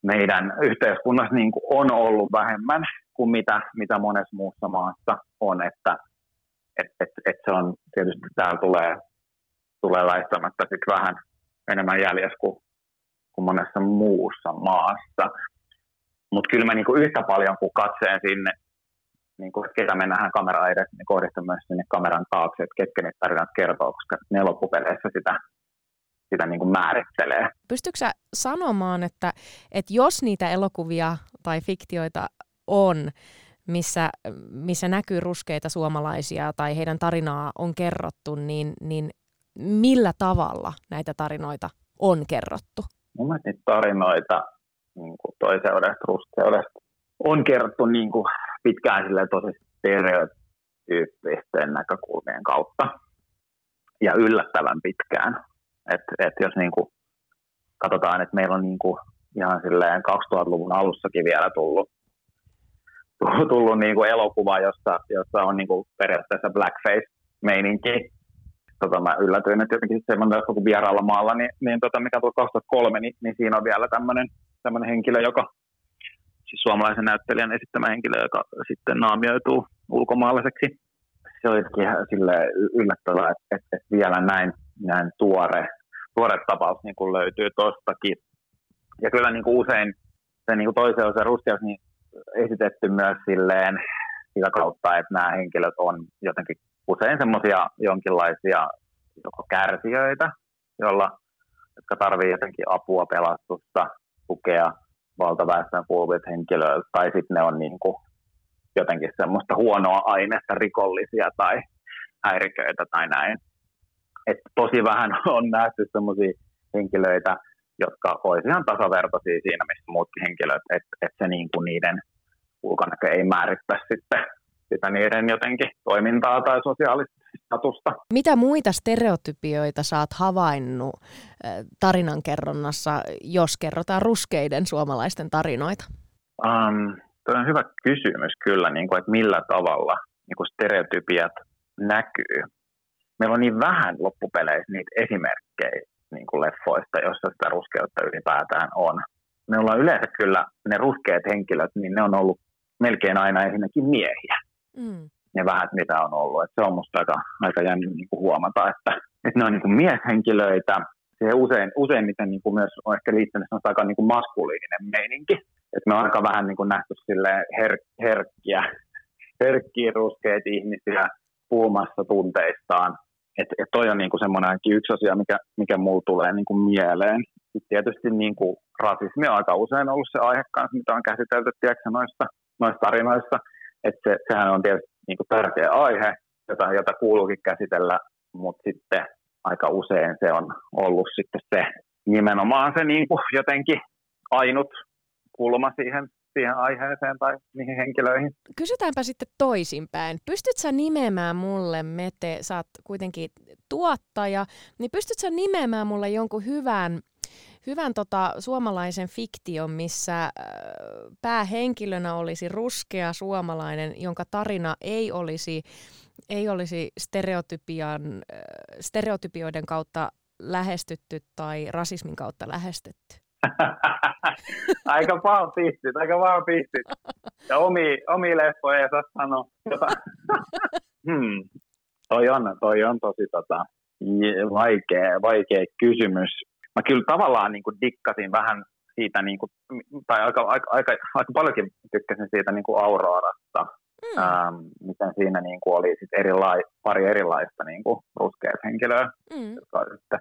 meidän yhteiskunnassa niin kuin on ollut vähemmän kuin mitä, mitä monessa muussa maassa on, että et, et, et se on tietysti täällä tulee, tulee väistämättä sit vähän enemmän jäljessä kuin, kuin monessa muussa maassa. Mutta kyllä mä niinku yhtä paljon kuin katseen sinne, niinku, ketä me nähdään kamera edessä, niin kohdistan myös sinne kameran taakse, että ketkä niitä tarinat kertoo, koska ne loppupeleissä sitä, sitä niin kuin määrittelee. Pystytkö sä sanomaan, että, että jos niitä elokuvia tai fiktioita on, missä, missä näkyy ruskeita suomalaisia tai heidän tarinaa on kerrottu, niin, niin millä tavalla näitä tarinoita on kerrottu? Mun mielestä niitä tarinoita niin kuin toiseudesta, ruskeudesta on kerrottu niin kuin pitkään sille tosi stereotyyppisten näkökulmien kautta ja yllättävän pitkään. Et, et jos niin kuin katsotaan, että meillä on niin kuin ihan silleen 2000-luvun alussakin vielä tullut, tullut niin kuin elokuva, jossa, jossa on niin kuin periaatteessa blackface-meininki. Tota, mä yllätyin, että jotenkin semmoinen kuin vieraalla maalla, niin, niin tota, mikä tuli 2003, niin, niin siinä on vielä tämmöinen henkilö, joka siis suomalaisen näyttelijän esittämä henkilö, joka sitten naamioituu ulkomaalaiseksi. Se olisikin sille yllättävää, että, että vielä näin, näin tuore, tuore tapaus niin kuin löytyy tuostakin. Ja kyllä niin kuin usein se niin kuin toisen osan ruskeus niin esitetty myös silleen sitä kautta, että nämä henkilöt on jotenkin usein semmoisia jonkinlaisia joko kärsijöitä, jolla, jotka tarvitsevat jotenkin apua, pelastusta, tukea valtaväestön kuuluvilta henkilöiltä, tai sitten ne on niin kuin jotenkin semmoista huonoa ainetta, rikollisia tai häiriköitä tai näin. Et tosi vähän on nähty semmoisia henkilöitä, jotka olisivat ihan tasavertaisia siinä, missä muutkin henkilöt, että et se niin kuin niiden ulkonäkö ei määrittää sitten sitä niiden jotenkin toimintaa tai sosiaalista statusta. Mitä muita stereotypioita oot havainnut tarinankerronnassa, jos kerrotaan ruskeiden suomalaisten tarinoita? Um, Tuo on hyvä kysymys kyllä, niin kuin, että millä tavalla niin kuin stereotypiat näkyy. Meillä on niin vähän loppupeleissä niitä esimerkkejä niin kuin leffoista, jossa sitä ruskeutta ylipäätään on. Me ollaan yleensä kyllä ne ruskeat henkilöt, niin ne on ollut melkein aina ensinnäkin miehiä. Mm ne vähät, mitä on ollut. Et se on musta aika, aika jännä niin kuin huomata, että, että ne on niin kuin mieshenkilöitä. Se usein, useimmiten niin kuin myös on ehkä liittynyt aika niin kuin maskuliininen meininki. Että me on aika vähän niin kuin nähty her, herkkiä, herkkiä ruskeita ihmisiä puhumassa tunteistaan. Että et toi on niin kuin semmoinen yksi asia, mikä, mikä mulla tulee niin kuin mieleen. Sitten tietysti niin kuin rasismi on aika usein ollut se aihe kanssa, mitä on käsitelty tiedätkö, noista, noista tarinoista. Että se, sehän on tietysti niin kuin tärkeä aihe, jota, jota kuuluukin käsitellä, mutta sitten aika usein se on ollut sitten se nimenomaan se niin kuin jotenkin ainut kulma siihen, siihen aiheeseen tai niihin henkilöihin. Kysytäänpä sitten toisinpäin. Pystytkö nimeämään mulle, Mete, sä oot kuitenkin tuottaja, niin pystytkö nimeämään mulle jonkun hyvän hyvän tota, suomalaisen fiktion, missä äh, päähenkilönä olisi ruskea suomalainen, jonka tarina ei olisi, ei olisi stereotypian, äh, stereotypioiden kautta lähestytty tai rasismin kautta lähestytty. aika vaan pistit, aika vaan pistit. Ja omi, omi leffoja ei saa sanoa. hmm. Toi on, toi on tosi tota, vaikea, vaikea kysymys mä kyllä tavallaan niin kuin dikkasin vähän siitä, niin kuin, tai aika, aika, aika, aika paljonkin tykkäsin siitä niin kuin Aurorasta, mm. ähm, miten siinä niin kuin oli sit erilai, pari erilaista niin kuin ruskeat henkilöä, mm. jotka sitten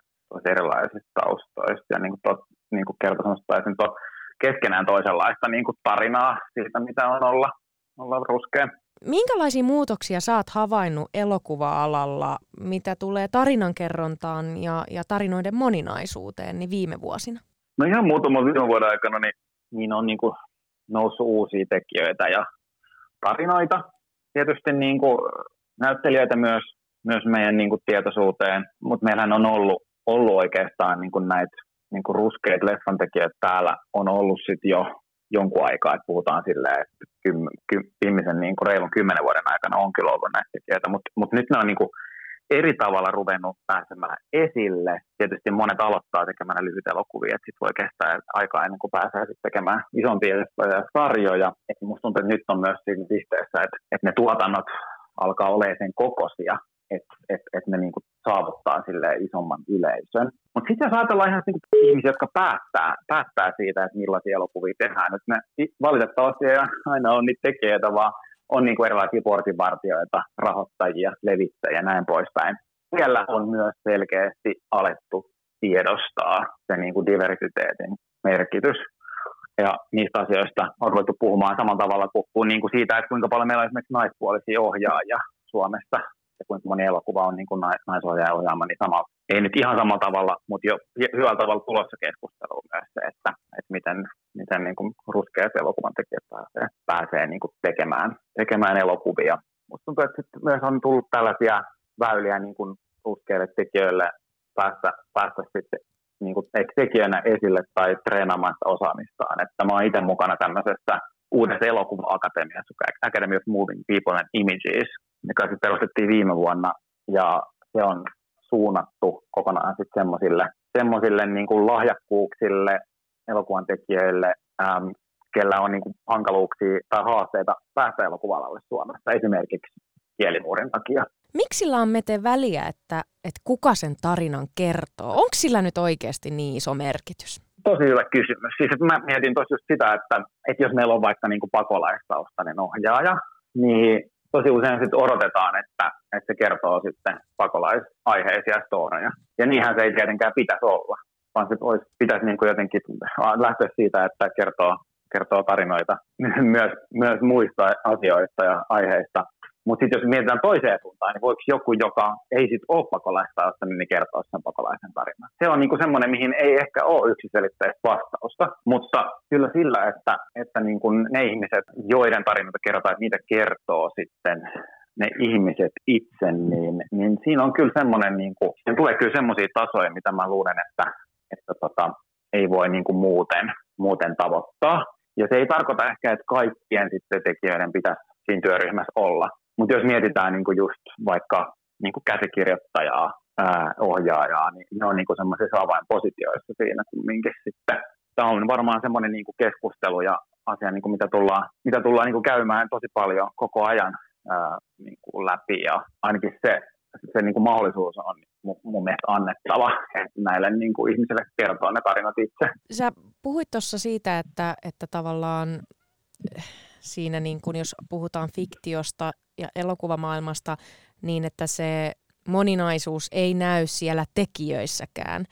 erilaisista taustoista, ja niin kuin, tot, niin kuin kertoi semmoista, to, keskenään toisenlaista niin kuin tarinaa siitä, mitä on olla, olla ruskea. Minkälaisia muutoksia saat havainnut elokuva-alalla, mitä tulee tarinankerrontaan ja, ja tarinoiden moninaisuuteen niin viime vuosina? No ihan muutaman viime vuoden aikana niin, niin on niin kuin noussut uusia tekijöitä ja tarinoita. Tietysti niin kuin näyttelijöitä myös, myös meidän niin kuin tietoisuuteen, mutta meillähän on ollut, ollut oikeastaan niin kuin näitä niin kuin ruskeat leffantekijät täällä on ollut sit jo jonkun aikaa, että puhutaan silleen, että viimeisen niin kuin reilun kymmenen vuoden aikana on kyllä ollut näitä tekijöitä, mutta mut nyt ne on niin kuin eri tavalla ruvennut pääsemään esille. Tietysti monet aloittaa tekemällä lyhyt elokuvia, että sitten voi kestää aikaa ennen kuin pääsee sitten tekemään isompia sarjoja. Et musta tuntuu, että nyt on myös siinä pisteessä, että, että ne tuotannot alkaa olemaan sen kokoisia, että et, et ne niinku saavuttaa sille isomman yleisön. Mutta sitten jos ajatellaan ihan niinku ihmisiä, jotka päättää, päättää siitä, että millaisia elokuvia tehdään, että ne valitettavasti ei aina ole niitä tekijöitä, vaan on niinku erilaisia portinvartijoita, rahoittajia, levittäjiä ja näin poispäin. Siellä on myös selkeästi alettu tiedostaa se niinku diversiteetin merkitys. Ja niistä asioista on ruvettu puhumaan samalla tavalla kuin, kuin, niin kuin siitä, että kuinka paljon meillä on esimerkiksi naispuolisia ohjaajia Suomessa ja kuinka moni elokuva on niin kuin naisohjaaja ohjaama, niin sama, ei nyt ihan samalla tavalla, mutta jo hyvällä tavalla tulossa keskusteluun myös se, että, että miten, miten niin kuin ruskeat elokuvan tekijät pääsee, pääsee niin kuin tekemään, tekemään elokuvia. Musta tuntuu, että myös on tullut tällaisia väyliä niin kuin ruskeille tekijöille päästä, päästä sitten niin kuin tekijänä esille tai treenaamaan sitä osaamistaan. Että mä oon itse mukana tämmöisessä uudessa elokuva-akatemiassa, Academy of Moving People and Images, joka sitten perustettiin viime vuonna, ja se on suunnattu kokonaan sitten semmoisille, semmoisille niin kuin lahjakkuuksille, elokuvan tekijöille, äm, kellä on niin kuin hankaluuksia tai haasteita päästä elokuvalalle Suomessa, esimerkiksi kielimuurin takia. Miksi sillä on mete väliä, että, että kuka sen tarinan kertoo? Onko sillä nyt oikeasti niin iso merkitys? Tosi hyvä kysymys. Siis, että mä mietin tosiaan sitä, että, että jos meillä on vaikka niin kuin pakolaistaustainen ohjaaja, niin tosi usein sitten odotetaan, että, että se kertoo sitten pakolaisaiheisia storeja. Ja niinhän se ei tietenkään pitäisi olla, vaan se olisi, pitäisi niin kuin jotenkin lähteä siitä, että kertoo, kertoo tarinoita myös, myös muista asioista ja aiheista, mutta sitten jos mietitään toiseen suuntaan, niin voiko joku, joka ei sitten ole pakolaista, niin kertoa sen pakolaisen tarinan. Se on niinku semmoinen, mihin ei ehkä ole yksiselitteistä vastausta, mutta kyllä sillä, että, että niinku ne ihmiset, joiden tarinoita kerrotaan, että niitä kertoo sitten ne ihmiset itse, niin, niin siinä on kyllä semmoinen, niin kuin, tulee kyllä semmoisia tasoja, mitä mä luulen, että, että tota, ei voi niin kuin muuten, muuten tavoittaa. Ja se ei tarkoita ehkä, että kaikkien sitten tekijöiden pitäisi siinä työryhmässä olla. Mutta jos mietitään niin kuin just vaikka niin kuin käsikirjoittajaa, ää, ohjaajaa, niin ne on niin semmoisissa avainpositioissa siinä kumminkin sitten. Tämä on varmaan semmoinen niin keskustelu ja asia, niin kuin mitä tullaan, mitä tullaan niin kuin käymään tosi paljon koko ajan ää, niin kuin läpi ja ainakin se, se niin kuin mahdollisuus on mun, mun mielestä annettava että näille niin kuin ihmisille kertoa ne tarinat itse. Sä puhuit tuossa siitä, että, että tavallaan siinä, niin kuin jos puhutaan fiktiosta ja elokuvamaailmasta, niin että se moninaisuus ei näy siellä tekijöissäkään.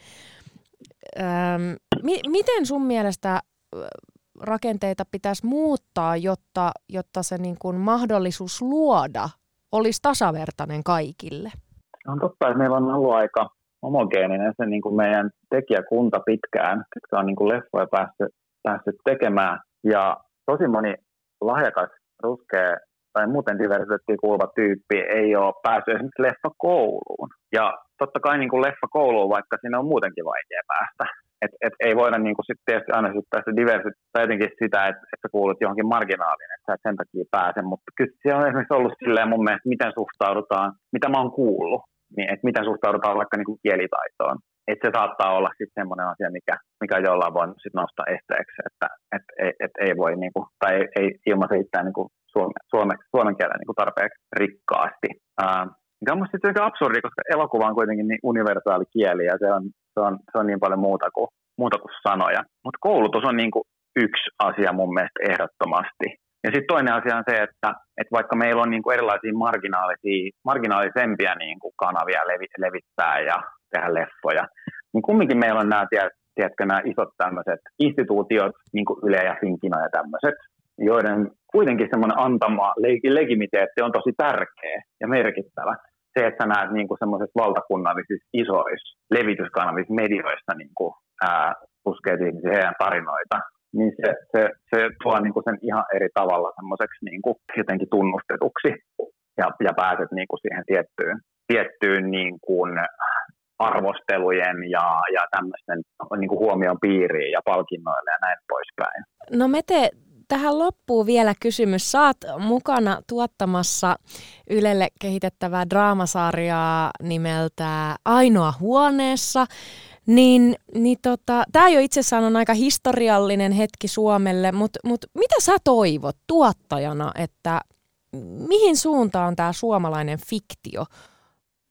Öm, mi- miten sun mielestä rakenteita pitäisi muuttaa, jotta, jotta se niin kuin mahdollisuus luoda olisi tasavertainen kaikille? On totta, että meillä on ollut aika homogeeninen se niin kuin meidän tekijäkunta pitkään, jotka on niin kuin leffoja päässyt, päässyt tekemään. Ja tosi moni lahjakas, ruskea tai muuten diversiteettiin kuuluva tyyppi ei ole päässyt esimerkiksi leffakouluun. Ja totta kai niin kuin leffakouluun, vaikka sinne on muutenkin vaikea päästä. Et, et ei voida niin kuin sit tietysti aina syyttää sitä diversiteettiä jotenkin sitä, että, että kuulut johonkin marginaaliin, että sä et sen takia pääse. Mutta kyllä se on esimerkiksi ollut silleen mun mielestä, miten suhtaudutaan, mitä mä oon kuullut, niin että miten suhtaudutaan vaikka niin kuin kielitaitoon että se saattaa olla sitten semmoinen asia, mikä, mikä jollain voi sit nostaa esteeksi, että et, et, et ei voi niinku, tai ei, ei ilmaise itseään niinku suome, suome, suomen kielen niinku tarpeeksi rikkaasti. Ää, mikä on sitten absurdi, koska elokuva on kuitenkin niin universaali kieli ja se on, se on, se on niin paljon muuta kuin, muuta kuin sanoja. Mutta koulutus on niinku yksi asia mun mielestä ehdottomasti. Ja sitten toinen asia on se, että, että vaikka meillä on niinku erilaisia marginaalisia, marginaalisempia niinku kanavia levi, levittää ja tehdä leffoja. Niin kumminkin meillä on nämä tiedätkö, nämä isot tämmöiset instituutiot, niin kuin Yle ja Finkina ja tämmöiset, joiden kuitenkin semmoinen antama legimiteetti on tosi tärkeä ja merkittävä. Se, että sä näet niin kuin semmoisissa valtakunnallisissa isoissa levityskanavissa medioissa niin kuin, ää, puskeet ihmisiä heidän tarinoita, niin se, se, se tuo niin kuin sen ihan eri tavalla semmoiseksi niin kuin jotenkin tunnustetuksi ja, ja pääset niin kuin siihen tiettyyn, tiettyyn niin kuin arvostelujen ja, ja tämmöisten niin kuin huomion piiriin ja palkinnoille ja näin poispäin. No Mete, tähän loppuu vielä kysymys. Saat mukana tuottamassa Ylelle kehitettävää draamasarjaa nimeltä Ainoa huoneessa. Niin, niin tota, tämä jo itsessään on aika historiallinen hetki Suomelle, mutta mut mitä sä toivot tuottajana, että mihin suuntaan tämä suomalainen fiktio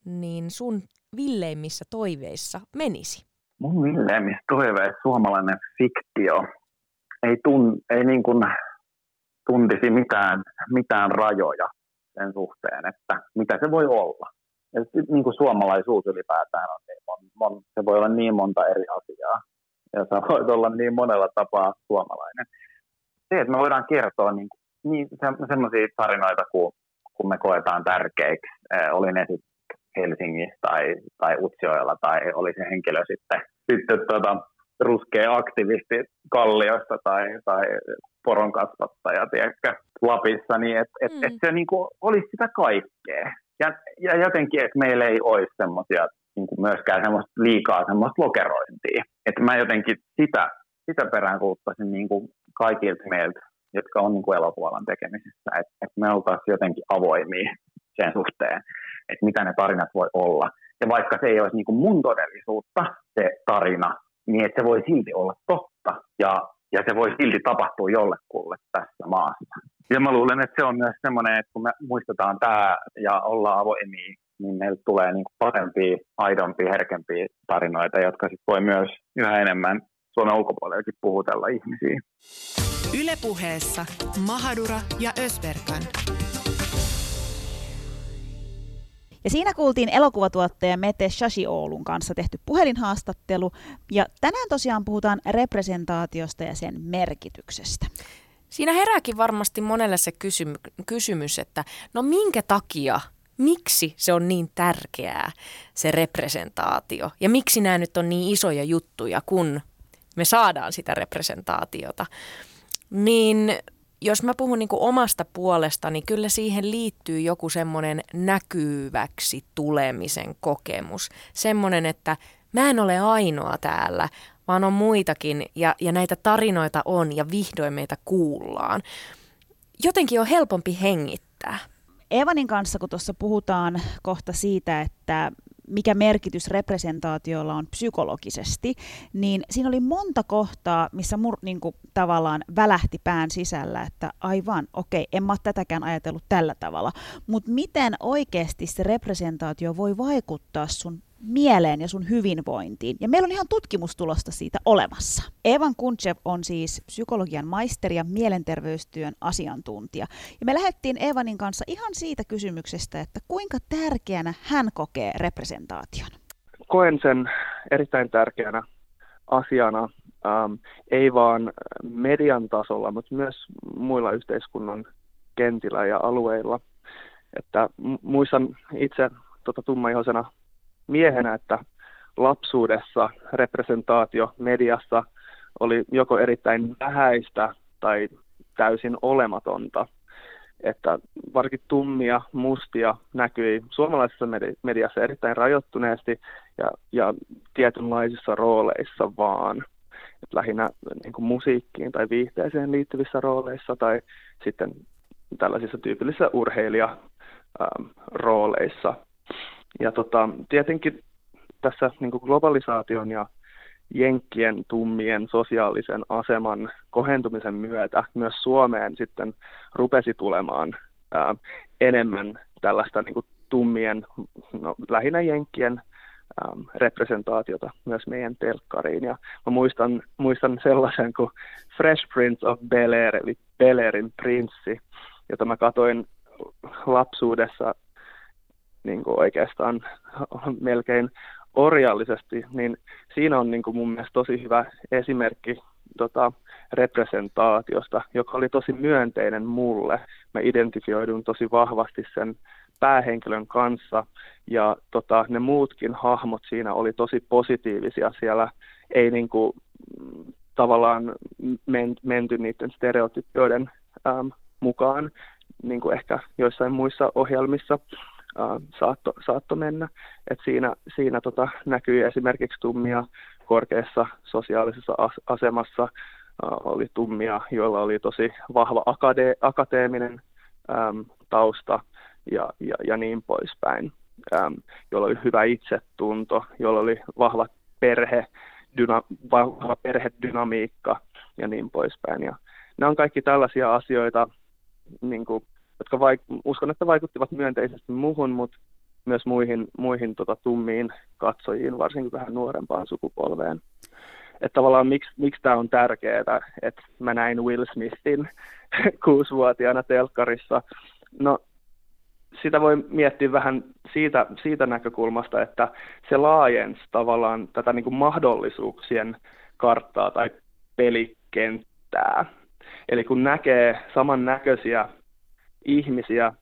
niin sun villeimmissä toiveissa menisi? Mun villeimmissä toiveissa suomalainen fiktio ei, tun, ei niin kuin tuntisi mitään, mitään rajoja sen suhteen, että mitä se voi olla. Ja niin kuin suomalaisuus ylipäätään on niin mon, mon, se voi olla niin monta eri asiaa. Ja sä voit olla niin monella tapaa suomalainen. Se, että me voidaan kertoa niin, niin se, semmoisia tarinoita, kun, kun me koetaan tärkeiksi. Eh, oli ne sitten Helsingissä tai, tai Utsjoella tai oli se henkilö sitten, sitten tota, ruskea aktivisti Kalliosta tai, tai poronkasvattaja tiedätkö, Lapissa, niin että et, mm. et se niinku olisi sitä kaikkea. Ja, ja jotenkin, että meillä ei olisi semmoisia niin kuin myöskään semmoista liikaa semmoista lokerointia. Että mä jotenkin sitä, sitä peräänkuuluttaisin niin kuin kaikilta meiltä, jotka on niin kuin elokuvalan tekemisissä, että, että me oltaisiin jotenkin avoimia sen suhteen, että mitä ne tarinat voi olla. Ja vaikka se ei olisi niin kuin mun todellisuutta, se tarina, niin että se voi silti olla totta ja, ja se voi silti tapahtua jollekulle tässä maassa. Ja mä luulen, että se on myös semmoinen, että kun me muistetaan tämä ja ollaan avoimia, niin meillä tulee niin parempia, aidompia, herkempiä tarinoita, jotka sit voi myös yhä enemmän Suomen ulkopuolellekin puhutella ihmisiä. Ylepuheessa Mahadura ja Ösberkan. Ja siinä kuultiin elokuvatuottaja Mete Shashi Oulun kanssa tehty puhelinhaastattelu. Ja tänään tosiaan puhutaan representaatiosta ja sen merkityksestä. Siinä herääkin varmasti monelle se kysymy- kysymys, että no minkä takia, miksi se on niin tärkeää se representaatio ja miksi nämä nyt on niin isoja juttuja, kun me saadaan sitä representaatiota. Niin jos mä puhun niin omasta puolesta, niin kyllä siihen liittyy joku semmoinen näkyväksi tulemisen kokemus. Semmoinen, että mä en ole ainoa täällä, vaan on muitakin ja, ja näitä tarinoita on ja vihdoin meitä kuullaan. Jotenkin on helpompi hengittää. Evanin kanssa, kun tuossa puhutaan kohta siitä, että mikä merkitys representaatiolla on psykologisesti, niin siinä oli monta kohtaa, missä mur, niin kuin, tavallaan välähti pään sisällä, että aivan, okei, en mä tätäkään ajatellut tällä tavalla, mutta miten oikeasti se representaatio voi vaikuttaa sun mieleen ja sun hyvinvointiin. Ja meillä on ihan tutkimustulosta siitä olemassa. Evan Kuntsev on siis psykologian maisteri ja mielenterveystyön asiantuntija. Ja me lähdettiin Evanin kanssa ihan siitä kysymyksestä, että kuinka tärkeänä hän kokee representaation. Koen sen erittäin tärkeänä asiana, ähm, ei vaan median tasolla, mutta myös muilla yhteiskunnan kentillä ja alueilla. Että muistan itse tota, tummaihoisena miehenä, että lapsuudessa representaatio mediassa oli joko erittäin vähäistä tai täysin olematonta. Että varsinkin tummia, mustia näkyi suomalaisessa mediassa erittäin rajoittuneesti ja, ja tietynlaisissa rooleissa vaan. Et lähinnä niin kuin musiikkiin tai viihteeseen liittyvissä rooleissa tai sitten tällaisissa tyypillisissä urheilija-rooleissa. Ja tota, tietenkin tässä niin kuin globalisaation ja jenkkien tummien sosiaalisen aseman kohentumisen myötä myös Suomeen sitten rupesi tulemaan ää, enemmän tällaista niin kuin tummien, no, lähinnä jenkkien äm, representaatiota myös meidän telkkariin. Ja mä muistan, muistan sellaisen kuin Fresh Prince of Bel-Air, eli Bel-Airin prinssi, jota mä katoin lapsuudessa niin kuin oikeastaan melkein orjallisesti, niin siinä on niin kuin mun mielestä tosi hyvä esimerkki tota, representaatiosta, joka oli tosi myönteinen mulle. Mä identifioidun tosi vahvasti sen päähenkilön kanssa ja tota, ne muutkin hahmot siinä oli tosi positiivisia. Siellä ei niin kuin, tavallaan men, menty niiden stereotypioiden äm, mukaan, niin kuin ehkä joissain muissa ohjelmissa saatto, saatto mennä. Et siinä siinä tota, näkyy esimerkiksi tummia korkeassa sosiaalisessa as- asemassa, oli tummia, joilla oli tosi vahva akade- akateeminen äm, tausta ja, ja, ja niin poispäin, äm, jolla oli hyvä itsetunto, jolla oli vahva perhe, dyna, vahva perhedynamiikka ja niin poispäin. Ja nämä on kaikki tällaisia asioita, niin kuin, jotka vaik- uskon, että vaikuttivat myönteisesti muuhun, mutta myös muihin, muihin tota, tummiin katsojiin, varsinkin vähän nuorempaan sukupolveen. Että tavallaan miksi, miksi tämä on tärkeää, että mä näin Will Smithin kuusivuotiaana telkkarissa. No sitä voi miettiä vähän siitä, siitä näkökulmasta, että se laajensi tavallaan tätä niin kuin mahdollisuuksien karttaa tai pelikenttää. Eli kun näkee samannäköisiä ihmisiä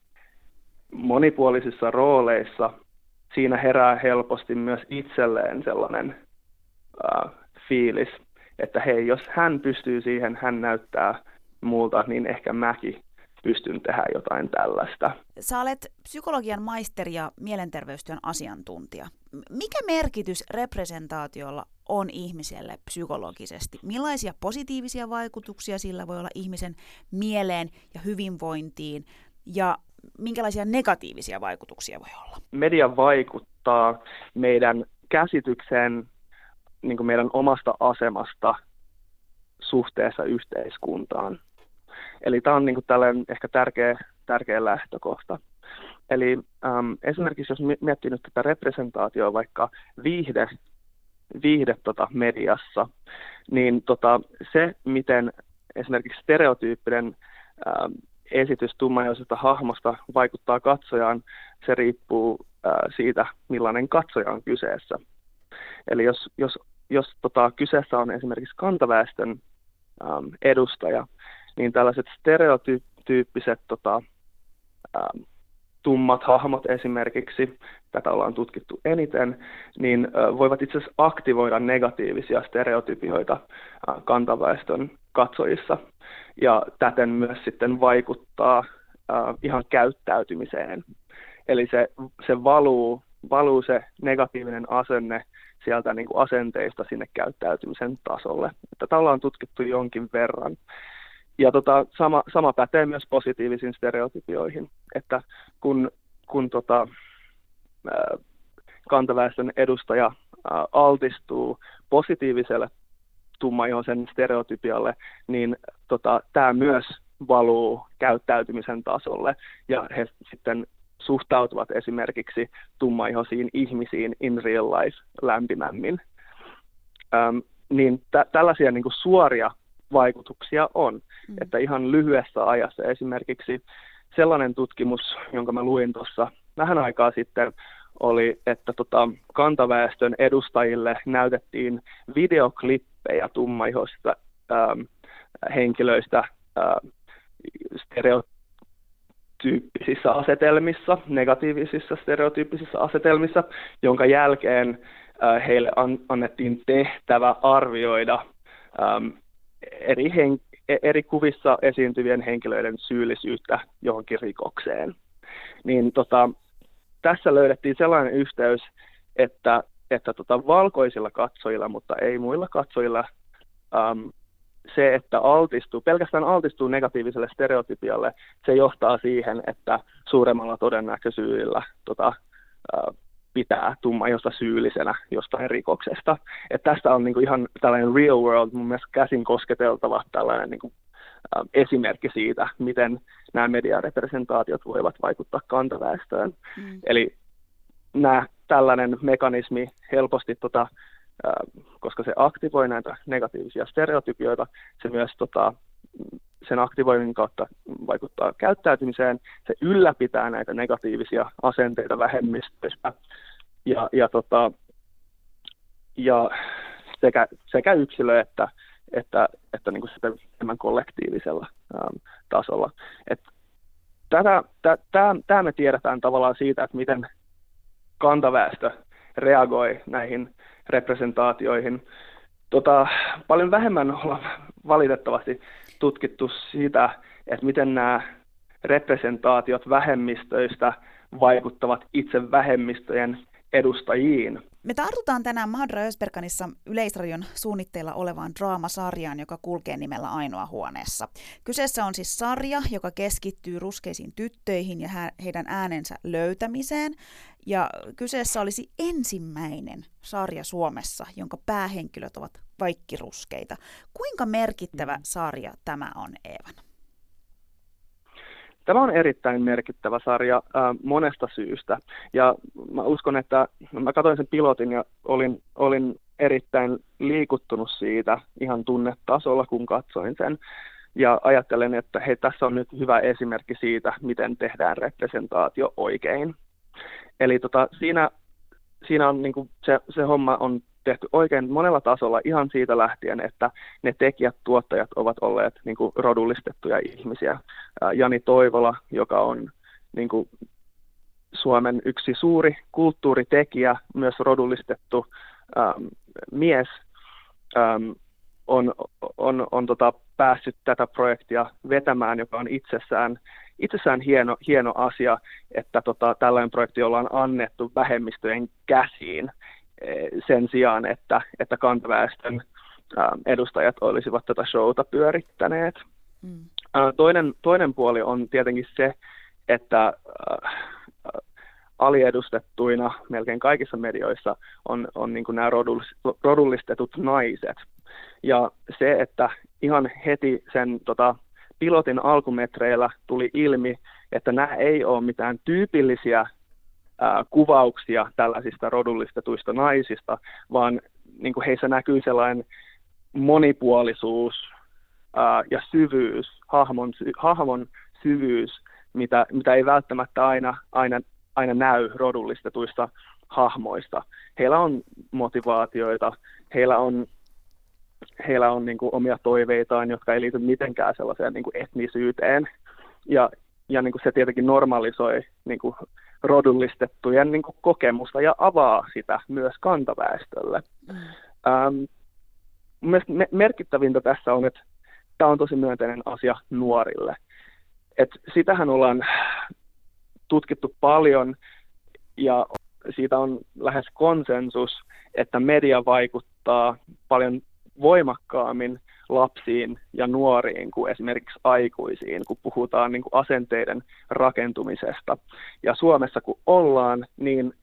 monipuolisissa rooleissa, siinä herää helposti myös itselleen sellainen äh, fiilis, että hei, jos hän pystyy siihen, hän näyttää muulta, niin ehkä mäkin pystyn tehdä jotain tällaista. Sä olet psykologian maisteri ja mielenterveystyön asiantuntija. Mikä merkitys representaatiolla on ihmiselle psykologisesti? Millaisia positiivisia vaikutuksia sillä voi olla ihmisen mieleen ja hyvinvointiin? Ja minkälaisia negatiivisia vaikutuksia voi olla? Media vaikuttaa meidän käsitykseen niin kuin meidän omasta asemasta suhteessa yhteiskuntaan. Eli tämä on niin kuin tällainen ehkä tärkeä, tärkeä lähtökohta. Eli äm, esimerkiksi jos miettii nyt tätä representaatioa vaikka viihde, viihde tota mediassa, niin tota, se, miten esimerkiksi stereotyyppinen äm, esitys tummajoisesta hahmosta vaikuttaa katsojaan, se riippuu ää, siitä, millainen katsoja on kyseessä. Eli jos, jos, jos tota, kyseessä on esimerkiksi kantaväestön äm, edustaja, niin tällaiset stereotyyppiset tota, äm, tummat hahmot esimerkiksi, tätä ollaan tutkittu eniten, niin voivat itse asiassa aktivoida negatiivisia stereotypioita kantaväestön katsojissa ja täten myös sitten vaikuttaa ihan käyttäytymiseen. Eli se, se valuu, valuu se negatiivinen asenne sieltä niin kuin asenteista sinne käyttäytymisen tasolle. Tätä ollaan tutkittu jonkin verran. Ja tota, sama, sama pätee myös positiivisiin stereotypioihin, että kun, kun tota, kantaväestön edustaja altistuu positiiviselle tummaihoisen stereotypialle, niin tota, tämä myös valuu käyttäytymisen tasolle ja he sitten suhtautuvat esimerkiksi tummaihoisiin ihmisiin in real life lämpimämmin. Öm, niin tä- tällaisia niin kuin suoria vaikutuksia on. Mm. Että ihan lyhyessä ajassa esimerkiksi sellainen tutkimus, jonka mä luin tuossa vähän aikaa sitten, oli, että tota, kantaväestön edustajille näytettiin videoklippejä tummaihoista ähm, henkilöistä äh, stereotyyppisissä asetelmissa, negatiivisissa stereotyyppisissä asetelmissa, jonka jälkeen äh, heille an, annettiin tehtävä arvioida ähm, eri, hen, eri kuvissa esiintyvien henkilöiden syyllisyyttä johonkin rikokseen. Niin tota, tässä löydettiin sellainen yhteys, että, että tota, valkoisilla katsojilla, mutta ei muilla katsojilla, äm, se, että altistuu, pelkästään altistuu negatiiviselle stereotypialle, se johtaa siihen, että suuremmalla todennäköisyydellä tota, pitää tummaihosta syyllisenä jostain rikoksesta. Et tästä on niinku ihan tällainen real world, mun mielestä käsin kosketeltava tällainen niinku, ä, esimerkki siitä, miten nämä mediarepresentaatiot voivat vaikuttaa kantaväestöön. Mm. Eli nämä, tällainen mekanismi helposti, tota, ä, koska se aktivoi näitä negatiivisia stereotypioita, se myös tota, sen aktivoinnin kautta vaikuttaa käyttäytymiseen, se ylläpitää näitä negatiivisia asenteita vähemmistöistä ja, ja tota, ja sekä, sekä yksilö että, että, että niin kuin sitten enemmän kollektiivisella äm, tasolla. Et tätä, tämä me tiedetään tavallaan siitä, että miten kantaväestö reagoi näihin representaatioihin. Tota, paljon vähemmän ollaan valitettavasti tutkittu sitä, että miten nämä representaatiot vähemmistöistä vaikuttavat itse vähemmistöjen edustajiin. Me tartutaan tänään Mahadra Ösperkanissa Yleisradion suunnitteilla olevaan draamasarjaan, joka kulkee nimellä Ainoa huoneessa. Kyseessä on siis sarja, joka keskittyy ruskeisiin tyttöihin ja heidän äänensä löytämiseen. Ja kyseessä olisi ensimmäinen sarja Suomessa, jonka päähenkilöt ovat kaikki ruskeita. Kuinka merkittävä sarja tämä on, Eevan? Tämä on erittäin merkittävä sarja äh, monesta syystä. Ja mä uskon, että mä katsoin sen pilotin ja olin, olin erittäin liikuttunut siitä ihan tunnetasolla, kun katsoin sen. Ja ajattelen, että hei, tässä on nyt hyvä esimerkki siitä, miten tehdään representaatio oikein. Eli tota, siinä, siinä on niin kuin se, se homma on tehty oikein monella tasolla ihan siitä lähtien, että ne tekijät, tuottajat ovat olleet niin kuin rodullistettuja ihmisiä. Jani Toivola, joka on niin kuin Suomen yksi suuri kulttuuritekijä, myös rodullistettu ähm, mies, ähm, on, on, on tota, päässyt tätä projektia vetämään, joka on itsessään, itsessään hieno, hieno asia, että tota, tällainen projekti ollaan annettu vähemmistöjen käsiin sen sijaan, että, että kantaväestön edustajat olisivat tätä showta pyörittäneet. Mm. Toinen, toinen puoli on tietenkin se, että aliedustettuina melkein kaikissa medioissa on, on niin kuin nämä rodullistetut naiset. Ja se, että ihan heti sen tota, pilotin alkumetreillä tuli ilmi, että nämä ei ole mitään tyypillisiä kuvauksia tällaisista rodullistetuista naisista, vaan niin kuin heissä näkyy sellainen monipuolisuus ää, ja syvyys, hahmon, sy, hahmon syvyys, mitä, mitä ei välttämättä aina, aina, aina näy rodullistetuista hahmoista. Heillä on motivaatioita, heillä on, heillä on niin kuin omia toiveitaan, jotka ei liity mitenkään sellaiseen niin kuin etnisyyteen. Ja, ja niin kuin se tietenkin normalisoi niin kuin rodullistettujen niin kuin kokemusta ja avaa sitä myös kantaväestölle. Mm. Ähm, me- merkittävintä tässä on, että tämä on tosi myönteinen asia nuorille. Et sitähän ollaan tutkittu paljon ja siitä on lähes konsensus, että media vaikuttaa paljon voimakkaammin lapsiin ja nuoriin kuin esimerkiksi aikuisiin, kun puhutaan niin kuin asenteiden rakentumisesta. Ja Suomessa kun ollaan, niin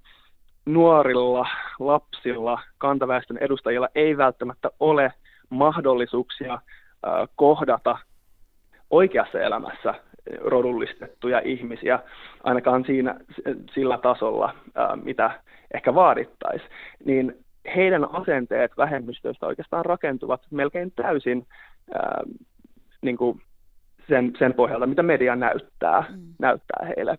nuorilla, lapsilla, kantaväestön edustajilla ei välttämättä ole mahdollisuuksia kohdata oikeassa elämässä rodullistettuja ihmisiä, ainakaan siinä, sillä tasolla, mitä ehkä vaadittaisiin, niin heidän asenteet vähemmistöistä oikeastaan rakentuvat melkein täysin ää, niin kuin sen, sen pohjalta, mitä media näyttää, mm. näyttää heille.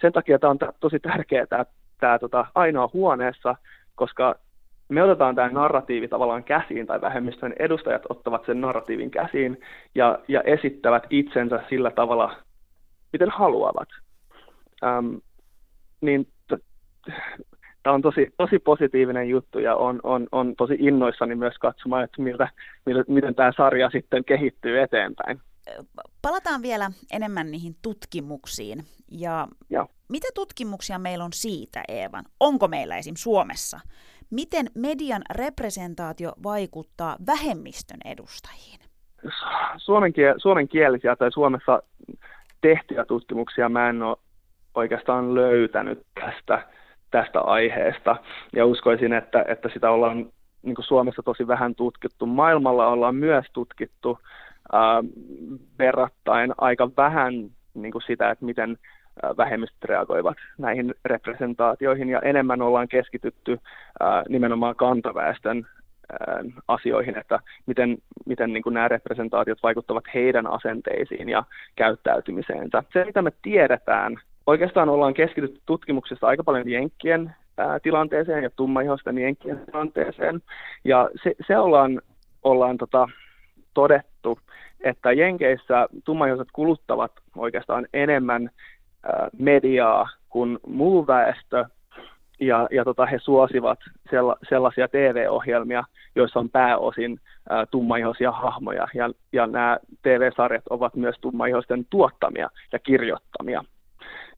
Sen takia tämä on t- tosi tärkeää, tämä, tämä tota, ainoa huoneessa, koska me otetaan tämä narratiivi tavallaan käsiin, tai vähemmistön edustajat ottavat sen narratiivin käsiin ja, ja esittävät itsensä sillä tavalla, miten haluavat. Ähm, niin t- tämä on tosi, tosi positiivinen juttu ja on, on, on tosi innoissani myös katsomaan, että miltä, miltä, miten tämä sarja sitten kehittyy eteenpäin. Palataan vielä enemmän niihin tutkimuksiin. Ja Joo. mitä tutkimuksia meillä on siitä, Eevan? Onko meillä esim. Suomessa? Miten median representaatio vaikuttaa vähemmistön edustajiin? suomenkielisiä tai Suomessa tehtyjä tutkimuksia mä en ole oikeastaan löytänyt tästä tästä aiheesta. Ja uskoisin, että, että sitä ollaan niin kuin Suomessa tosi vähän tutkittu. Maailmalla ollaan myös tutkittu ää, verrattain aika vähän niin kuin sitä, että miten vähemmistöt reagoivat näihin representaatioihin ja enemmän ollaan keskitytty ää, nimenomaan kantaväestön asioihin, että miten, miten niin kuin nämä representaatiot vaikuttavat heidän asenteisiin ja käyttäytymiseensä. Se, mitä me tiedetään oikeastaan ollaan keskitytty tutkimuksessa aika paljon Jenkkien ää, tilanteeseen ja tummaihoisten jenkkien tilanteeseen. Ja se, se ollaan, ollaan tota, todettu, että Jenkeissä tummaihoiset kuluttavat oikeastaan enemmän ää, mediaa kuin muu väestö, ja, ja tota, he suosivat sella, sellaisia TV-ohjelmia, joissa on pääosin ää, tummaihoisia hahmoja, ja, ja nämä TV-sarjat ovat myös tummaihoisten tuottamia ja kirjoittamia.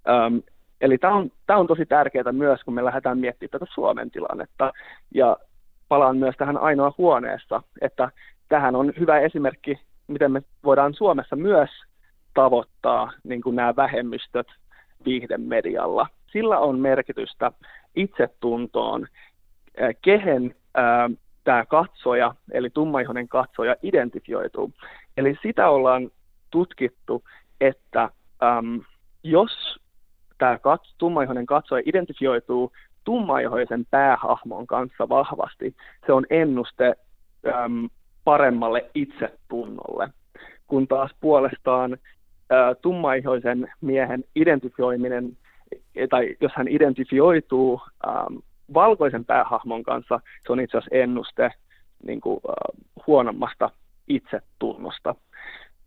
Öm, eli tämä on, tämä on tosi tärkeää myös, kun me lähdetään miettimään tätä Suomen tilannetta, ja palaan myös tähän ainoa huoneessa, että tähän on hyvä esimerkki, miten me voidaan Suomessa myös tavoittaa niin kuin nämä vähemmistöt viihdemedialla. Sillä on merkitystä itsetuntoon, kehen tämä katsoja, eli tummaihoinen katsoja, identifioituu. Eli sitä ollaan tutkittu, että äm, jos tämä kats, tummaihoinen katsoja identifioituu tummaihoisen päähahmon kanssa vahvasti, se on ennuste äm, paremmalle itsetunnolle. Kun taas puolestaan ä, tummaihoisen miehen identifioiminen tai jos hän identifioituu ähm, valkoisen päähahmon kanssa, se on itse asiassa ennuste niin kuin, äh, huonommasta itsetunnosta.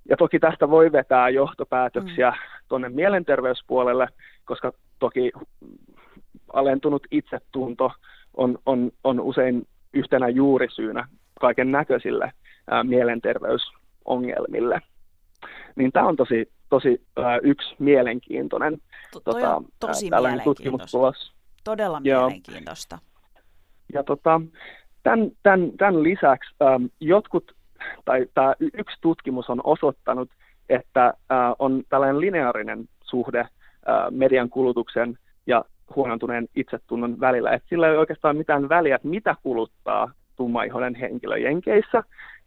Ja toki tästä voi vetää johtopäätöksiä mm. tuonne mielenterveyspuolelle, koska toki alentunut itsetunto on, on, on usein yhtenä juurisyynä kaiken näköisille mielenterveysongelmille. Niin tämä on tosi tosi ää, yksi mielenkiintoinen to, tota, on tosi ää, tutkimustulos. Todella ja, mielenkiintoista. Ja tota, tämän, tämän, tämän lisäksi ää, jotkut, tai tämä yksi tutkimus on osoittanut, että on tällainen lineaarinen suhde median kulutuksen ja huonontuneen itsetunnon välillä. Et sillä ei oikeastaan mitään väliä, että mitä kuluttaa tummaihoinen henkilö Jenkeissä,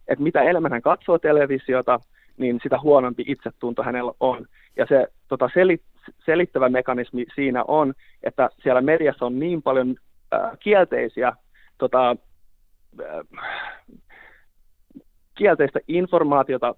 että mitä enemmän hän katsoo televisiota, niin sitä huonompi itsetunto hänellä on. Ja se tota, selit, selittävä mekanismi siinä on, että siellä mediassa on niin paljon äh, kielteisiä tota, äh, kielteistä informaatiota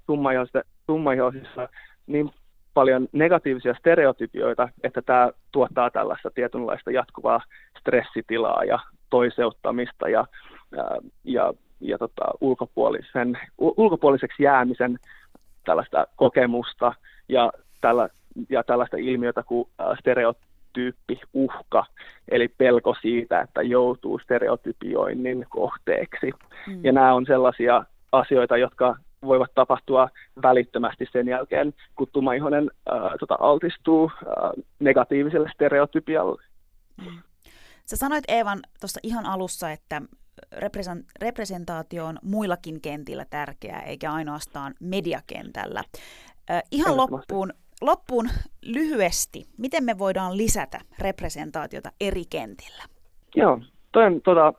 tummaihoisissa, niin paljon negatiivisia stereotypioita, että tämä tuottaa tällaista tietynlaista jatkuvaa stressitilaa ja toiseuttamista ja, ja, ja, ja tota, ulkopuolisen, ulkopuoliseksi jäämisen tällaista kokemusta ja, tällä, ja tällaista ilmiötä kuin stereotyyppi uhka, eli pelko siitä, että joutuu stereotypioinnin kohteeksi. Mm. Ja nämä on sellaisia asioita, jotka voivat tapahtua välittömästi sen jälkeen, kun tumaihoinen äh, tota, altistuu äh, negatiiviselle stereotypialle. Mm. Sä sanoit Eevan tuossa ihan alussa, että representaatio on muillakin kentillä tärkeää, eikä ainoastaan mediakentällä. Ihan loppuun, loppuun lyhyesti, miten me voidaan lisätä representaatiota eri kentillä? Joo, toi on tota,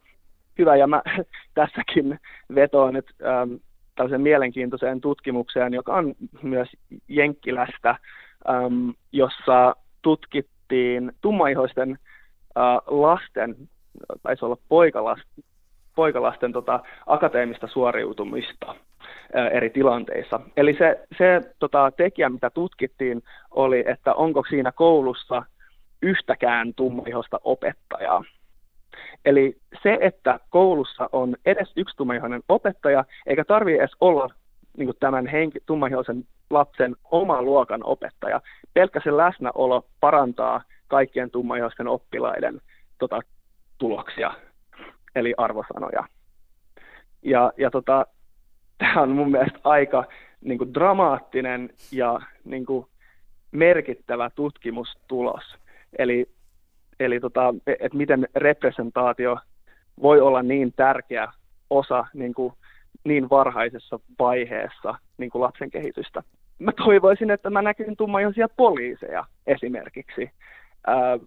hyvä ja mä tässäkin vetoan nyt ähm, tällaisen mielenkiintoiseen tutkimukseen, joka on myös Jenkkilästä, ähm, jossa tutkittiin tummaihoisten äh, lasten, taisi olla poikalasten, poikalasten tota, akateemista suoriutumista ää, eri tilanteissa. Eli se, se tota, tekijä, mitä tutkittiin, oli, että onko siinä koulussa yhtäkään tummaihoista opettajaa. Eli se, että koulussa on edes yksi tummaihoinen opettaja, eikä tarvitse edes olla niin kuin tämän henki, tummaihoisen lapsen oma luokan opettaja. Pelkkä se läsnäolo parantaa kaikkien tummaihoisten oppilaiden tota, tuloksia eli arvosanoja. Ja, ja tota, tämä on mun mielestä aika niin kuin dramaattinen ja niin kuin merkittävä tutkimustulos. Eli, eli tota, että miten representaatio voi olla niin tärkeä osa niin, kuin, niin varhaisessa vaiheessa niin kuin lapsen kehitystä. Mä toivoisin, että mä näkisin tummaihoisia poliiseja esimerkiksi. Ää,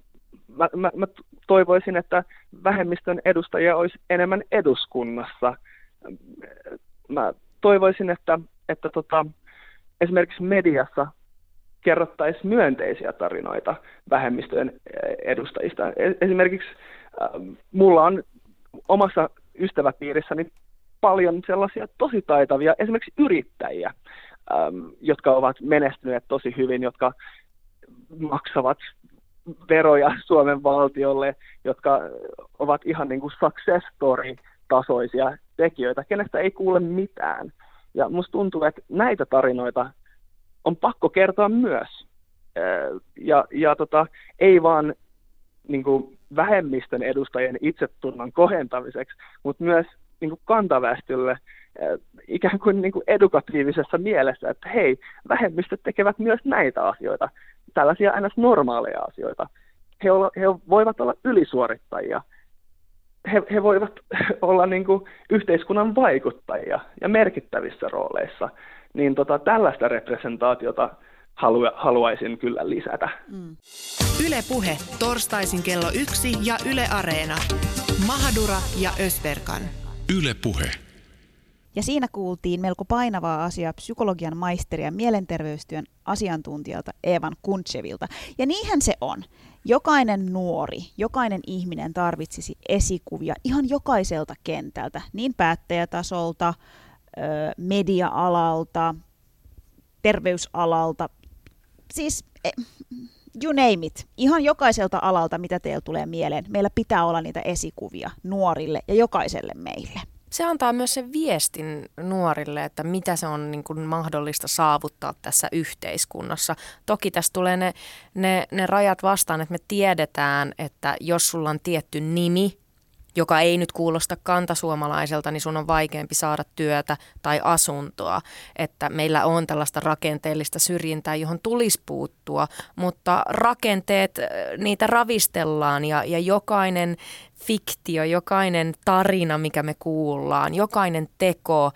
mä, mä, mä toivoisin, että vähemmistön edustajia olisi enemmän eduskunnassa. Mä toivoisin, että, että tota, esimerkiksi mediassa kerrottaisiin myönteisiä tarinoita vähemmistöjen edustajista. E, esimerkiksi äh, mulla on omassa ystäväpiirissäni paljon sellaisia tosi taitavia esimerkiksi yrittäjiä, ähm, jotka ovat menestyneet tosi hyvin, jotka maksavat veroja Suomen valtiolle, jotka ovat ihan niin kuin success story tasoisia tekijöitä, kenestä ei kuule mitään. Ja musta tuntuu, että näitä tarinoita on pakko kertoa myös. Ja, ja tota, ei vaan niin kuin vähemmistön edustajien itsetunnon kohentamiseksi, mutta myös niin kuin kantaväestölle ikään kuin, niin kuin edukatiivisessa mielessä, että hei, vähemmistöt tekevät myös näitä asioita, tällaisia aina normaaleja asioita. He, olla, he voivat olla ylisuorittajia, he, he voivat olla niin kuin yhteiskunnan vaikuttajia ja merkittävissä rooleissa. Niin tota, tällaista representaatiota halua, haluaisin kyllä lisätä. Mm. Yle Puhe, torstaisin kello yksi ja Yle Areena. Mahadura ja Ösberkan. Yle Puhe. Ja siinä kuultiin melko painavaa asiaa psykologian maisteri ja mielenterveystyön asiantuntijalta Evan Kuntsevilta. Ja niinhän se on. Jokainen nuori, jokainen ihminen tarvitsisi esikuvia ihan jokaiselta kentältä, niin päättäjätasolta, media-alalta, terveysalalta, siis e, you name it. Ihan jokaiselta alalta, mitä teillä tulee mieleen. Meillä pitää olla niitä esikuvia nuorille ja jokaiselle meille se antaa myös sen viestin nuorille, että mitä se on niin kuin mahdollista saavuttaa tässä yhteiskunnassa. Toki tässä tulee ne, ne, ne rajat vastaan, että me tiedetään, että jos sulla on tietty nimi, joka ei nyt kuulosta kantasuomalaiselta, niin sun on vaikeampi saada työtä tai asuntoa. Että meillä on tällaista rakenteellista syrjintää, johon tulisi puuttua, mutta rakenteet, niitä ravistellaan ja, ja jokainen fiktio, jokainen tarina, mikä me kuullaan, jokainen teko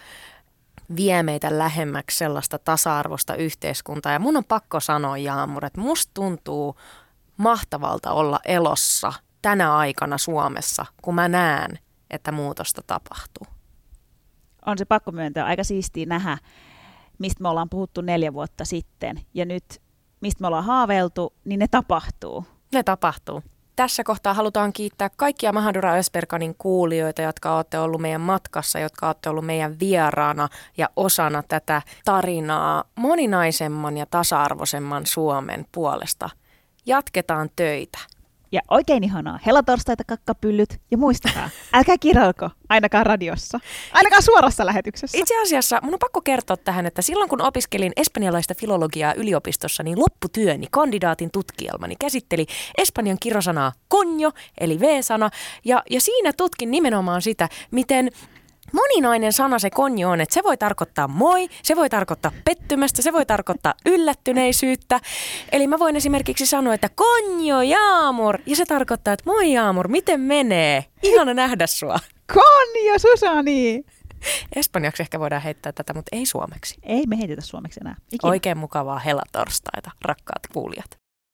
vie meitä lähemmäksi sellaista tasa-arvoista yhteiskuntaa. Ja mun on pakko sanoa, Jaamur, että musta tuntuu mahtavalta olla elossa tänä aikana Suomessa, kun mä näen, että muutosta tapahtuu. On se pakko myöntää. Aika siistiä nähdä, mistä me ollaan puhuttu neljä vuotta sitten. Ja nyt, mistä me ollaan haaveiltu, niin ne tapahtuu. Ne tapahtuu. Tässä kohtaa halutaan kiittää kaikkia Mahadura Ösperkanin kuulijoita, jotka olette ollut meidän matkassa, jotka olette ollut meidän vieraana ja osana tätä tarinaa moninaisemman ja tasa-arvoisemman Suomen puolesta. Jatketaan töitä. Ja oikein ihanaa helatorstaita kakkapyllyt. Ja muistakaa, älkää kirjoilko ainakaan radiossa. Ainakaan suorassa lähetyksessä. Itse asiassa mun on pakko kertoa tähän, että silloin kun opiskelin espanjalaista filologiaa yliopistossa, niin lopputyöni, kandidaatin tutkielmani, käsitteli espanjan kirosanaa konjo, eli V-sana. Ja, ja siinä tutkin nimenomaan sitä, miten moninainen sana se konjo on, että se voi tarkoittaa moi, se voi tarkoittaa pettymystä, se voi tarkoittaa yllättyneisyyttä. Eli mä voin esimerkiksi sanoa, että konjo Jaamur, ja se tarkoittaa, että moi Jaamur, miten menee? Ihana nähdä sua. Konjo Susani! Espanjaksi ehkä voidaan heittää tätä, mutta ei suomeksi. Ei me heitetä suomeksi enää. Ikinä. Oikein mukavaa helatorstaita, rakkaat kuulijat.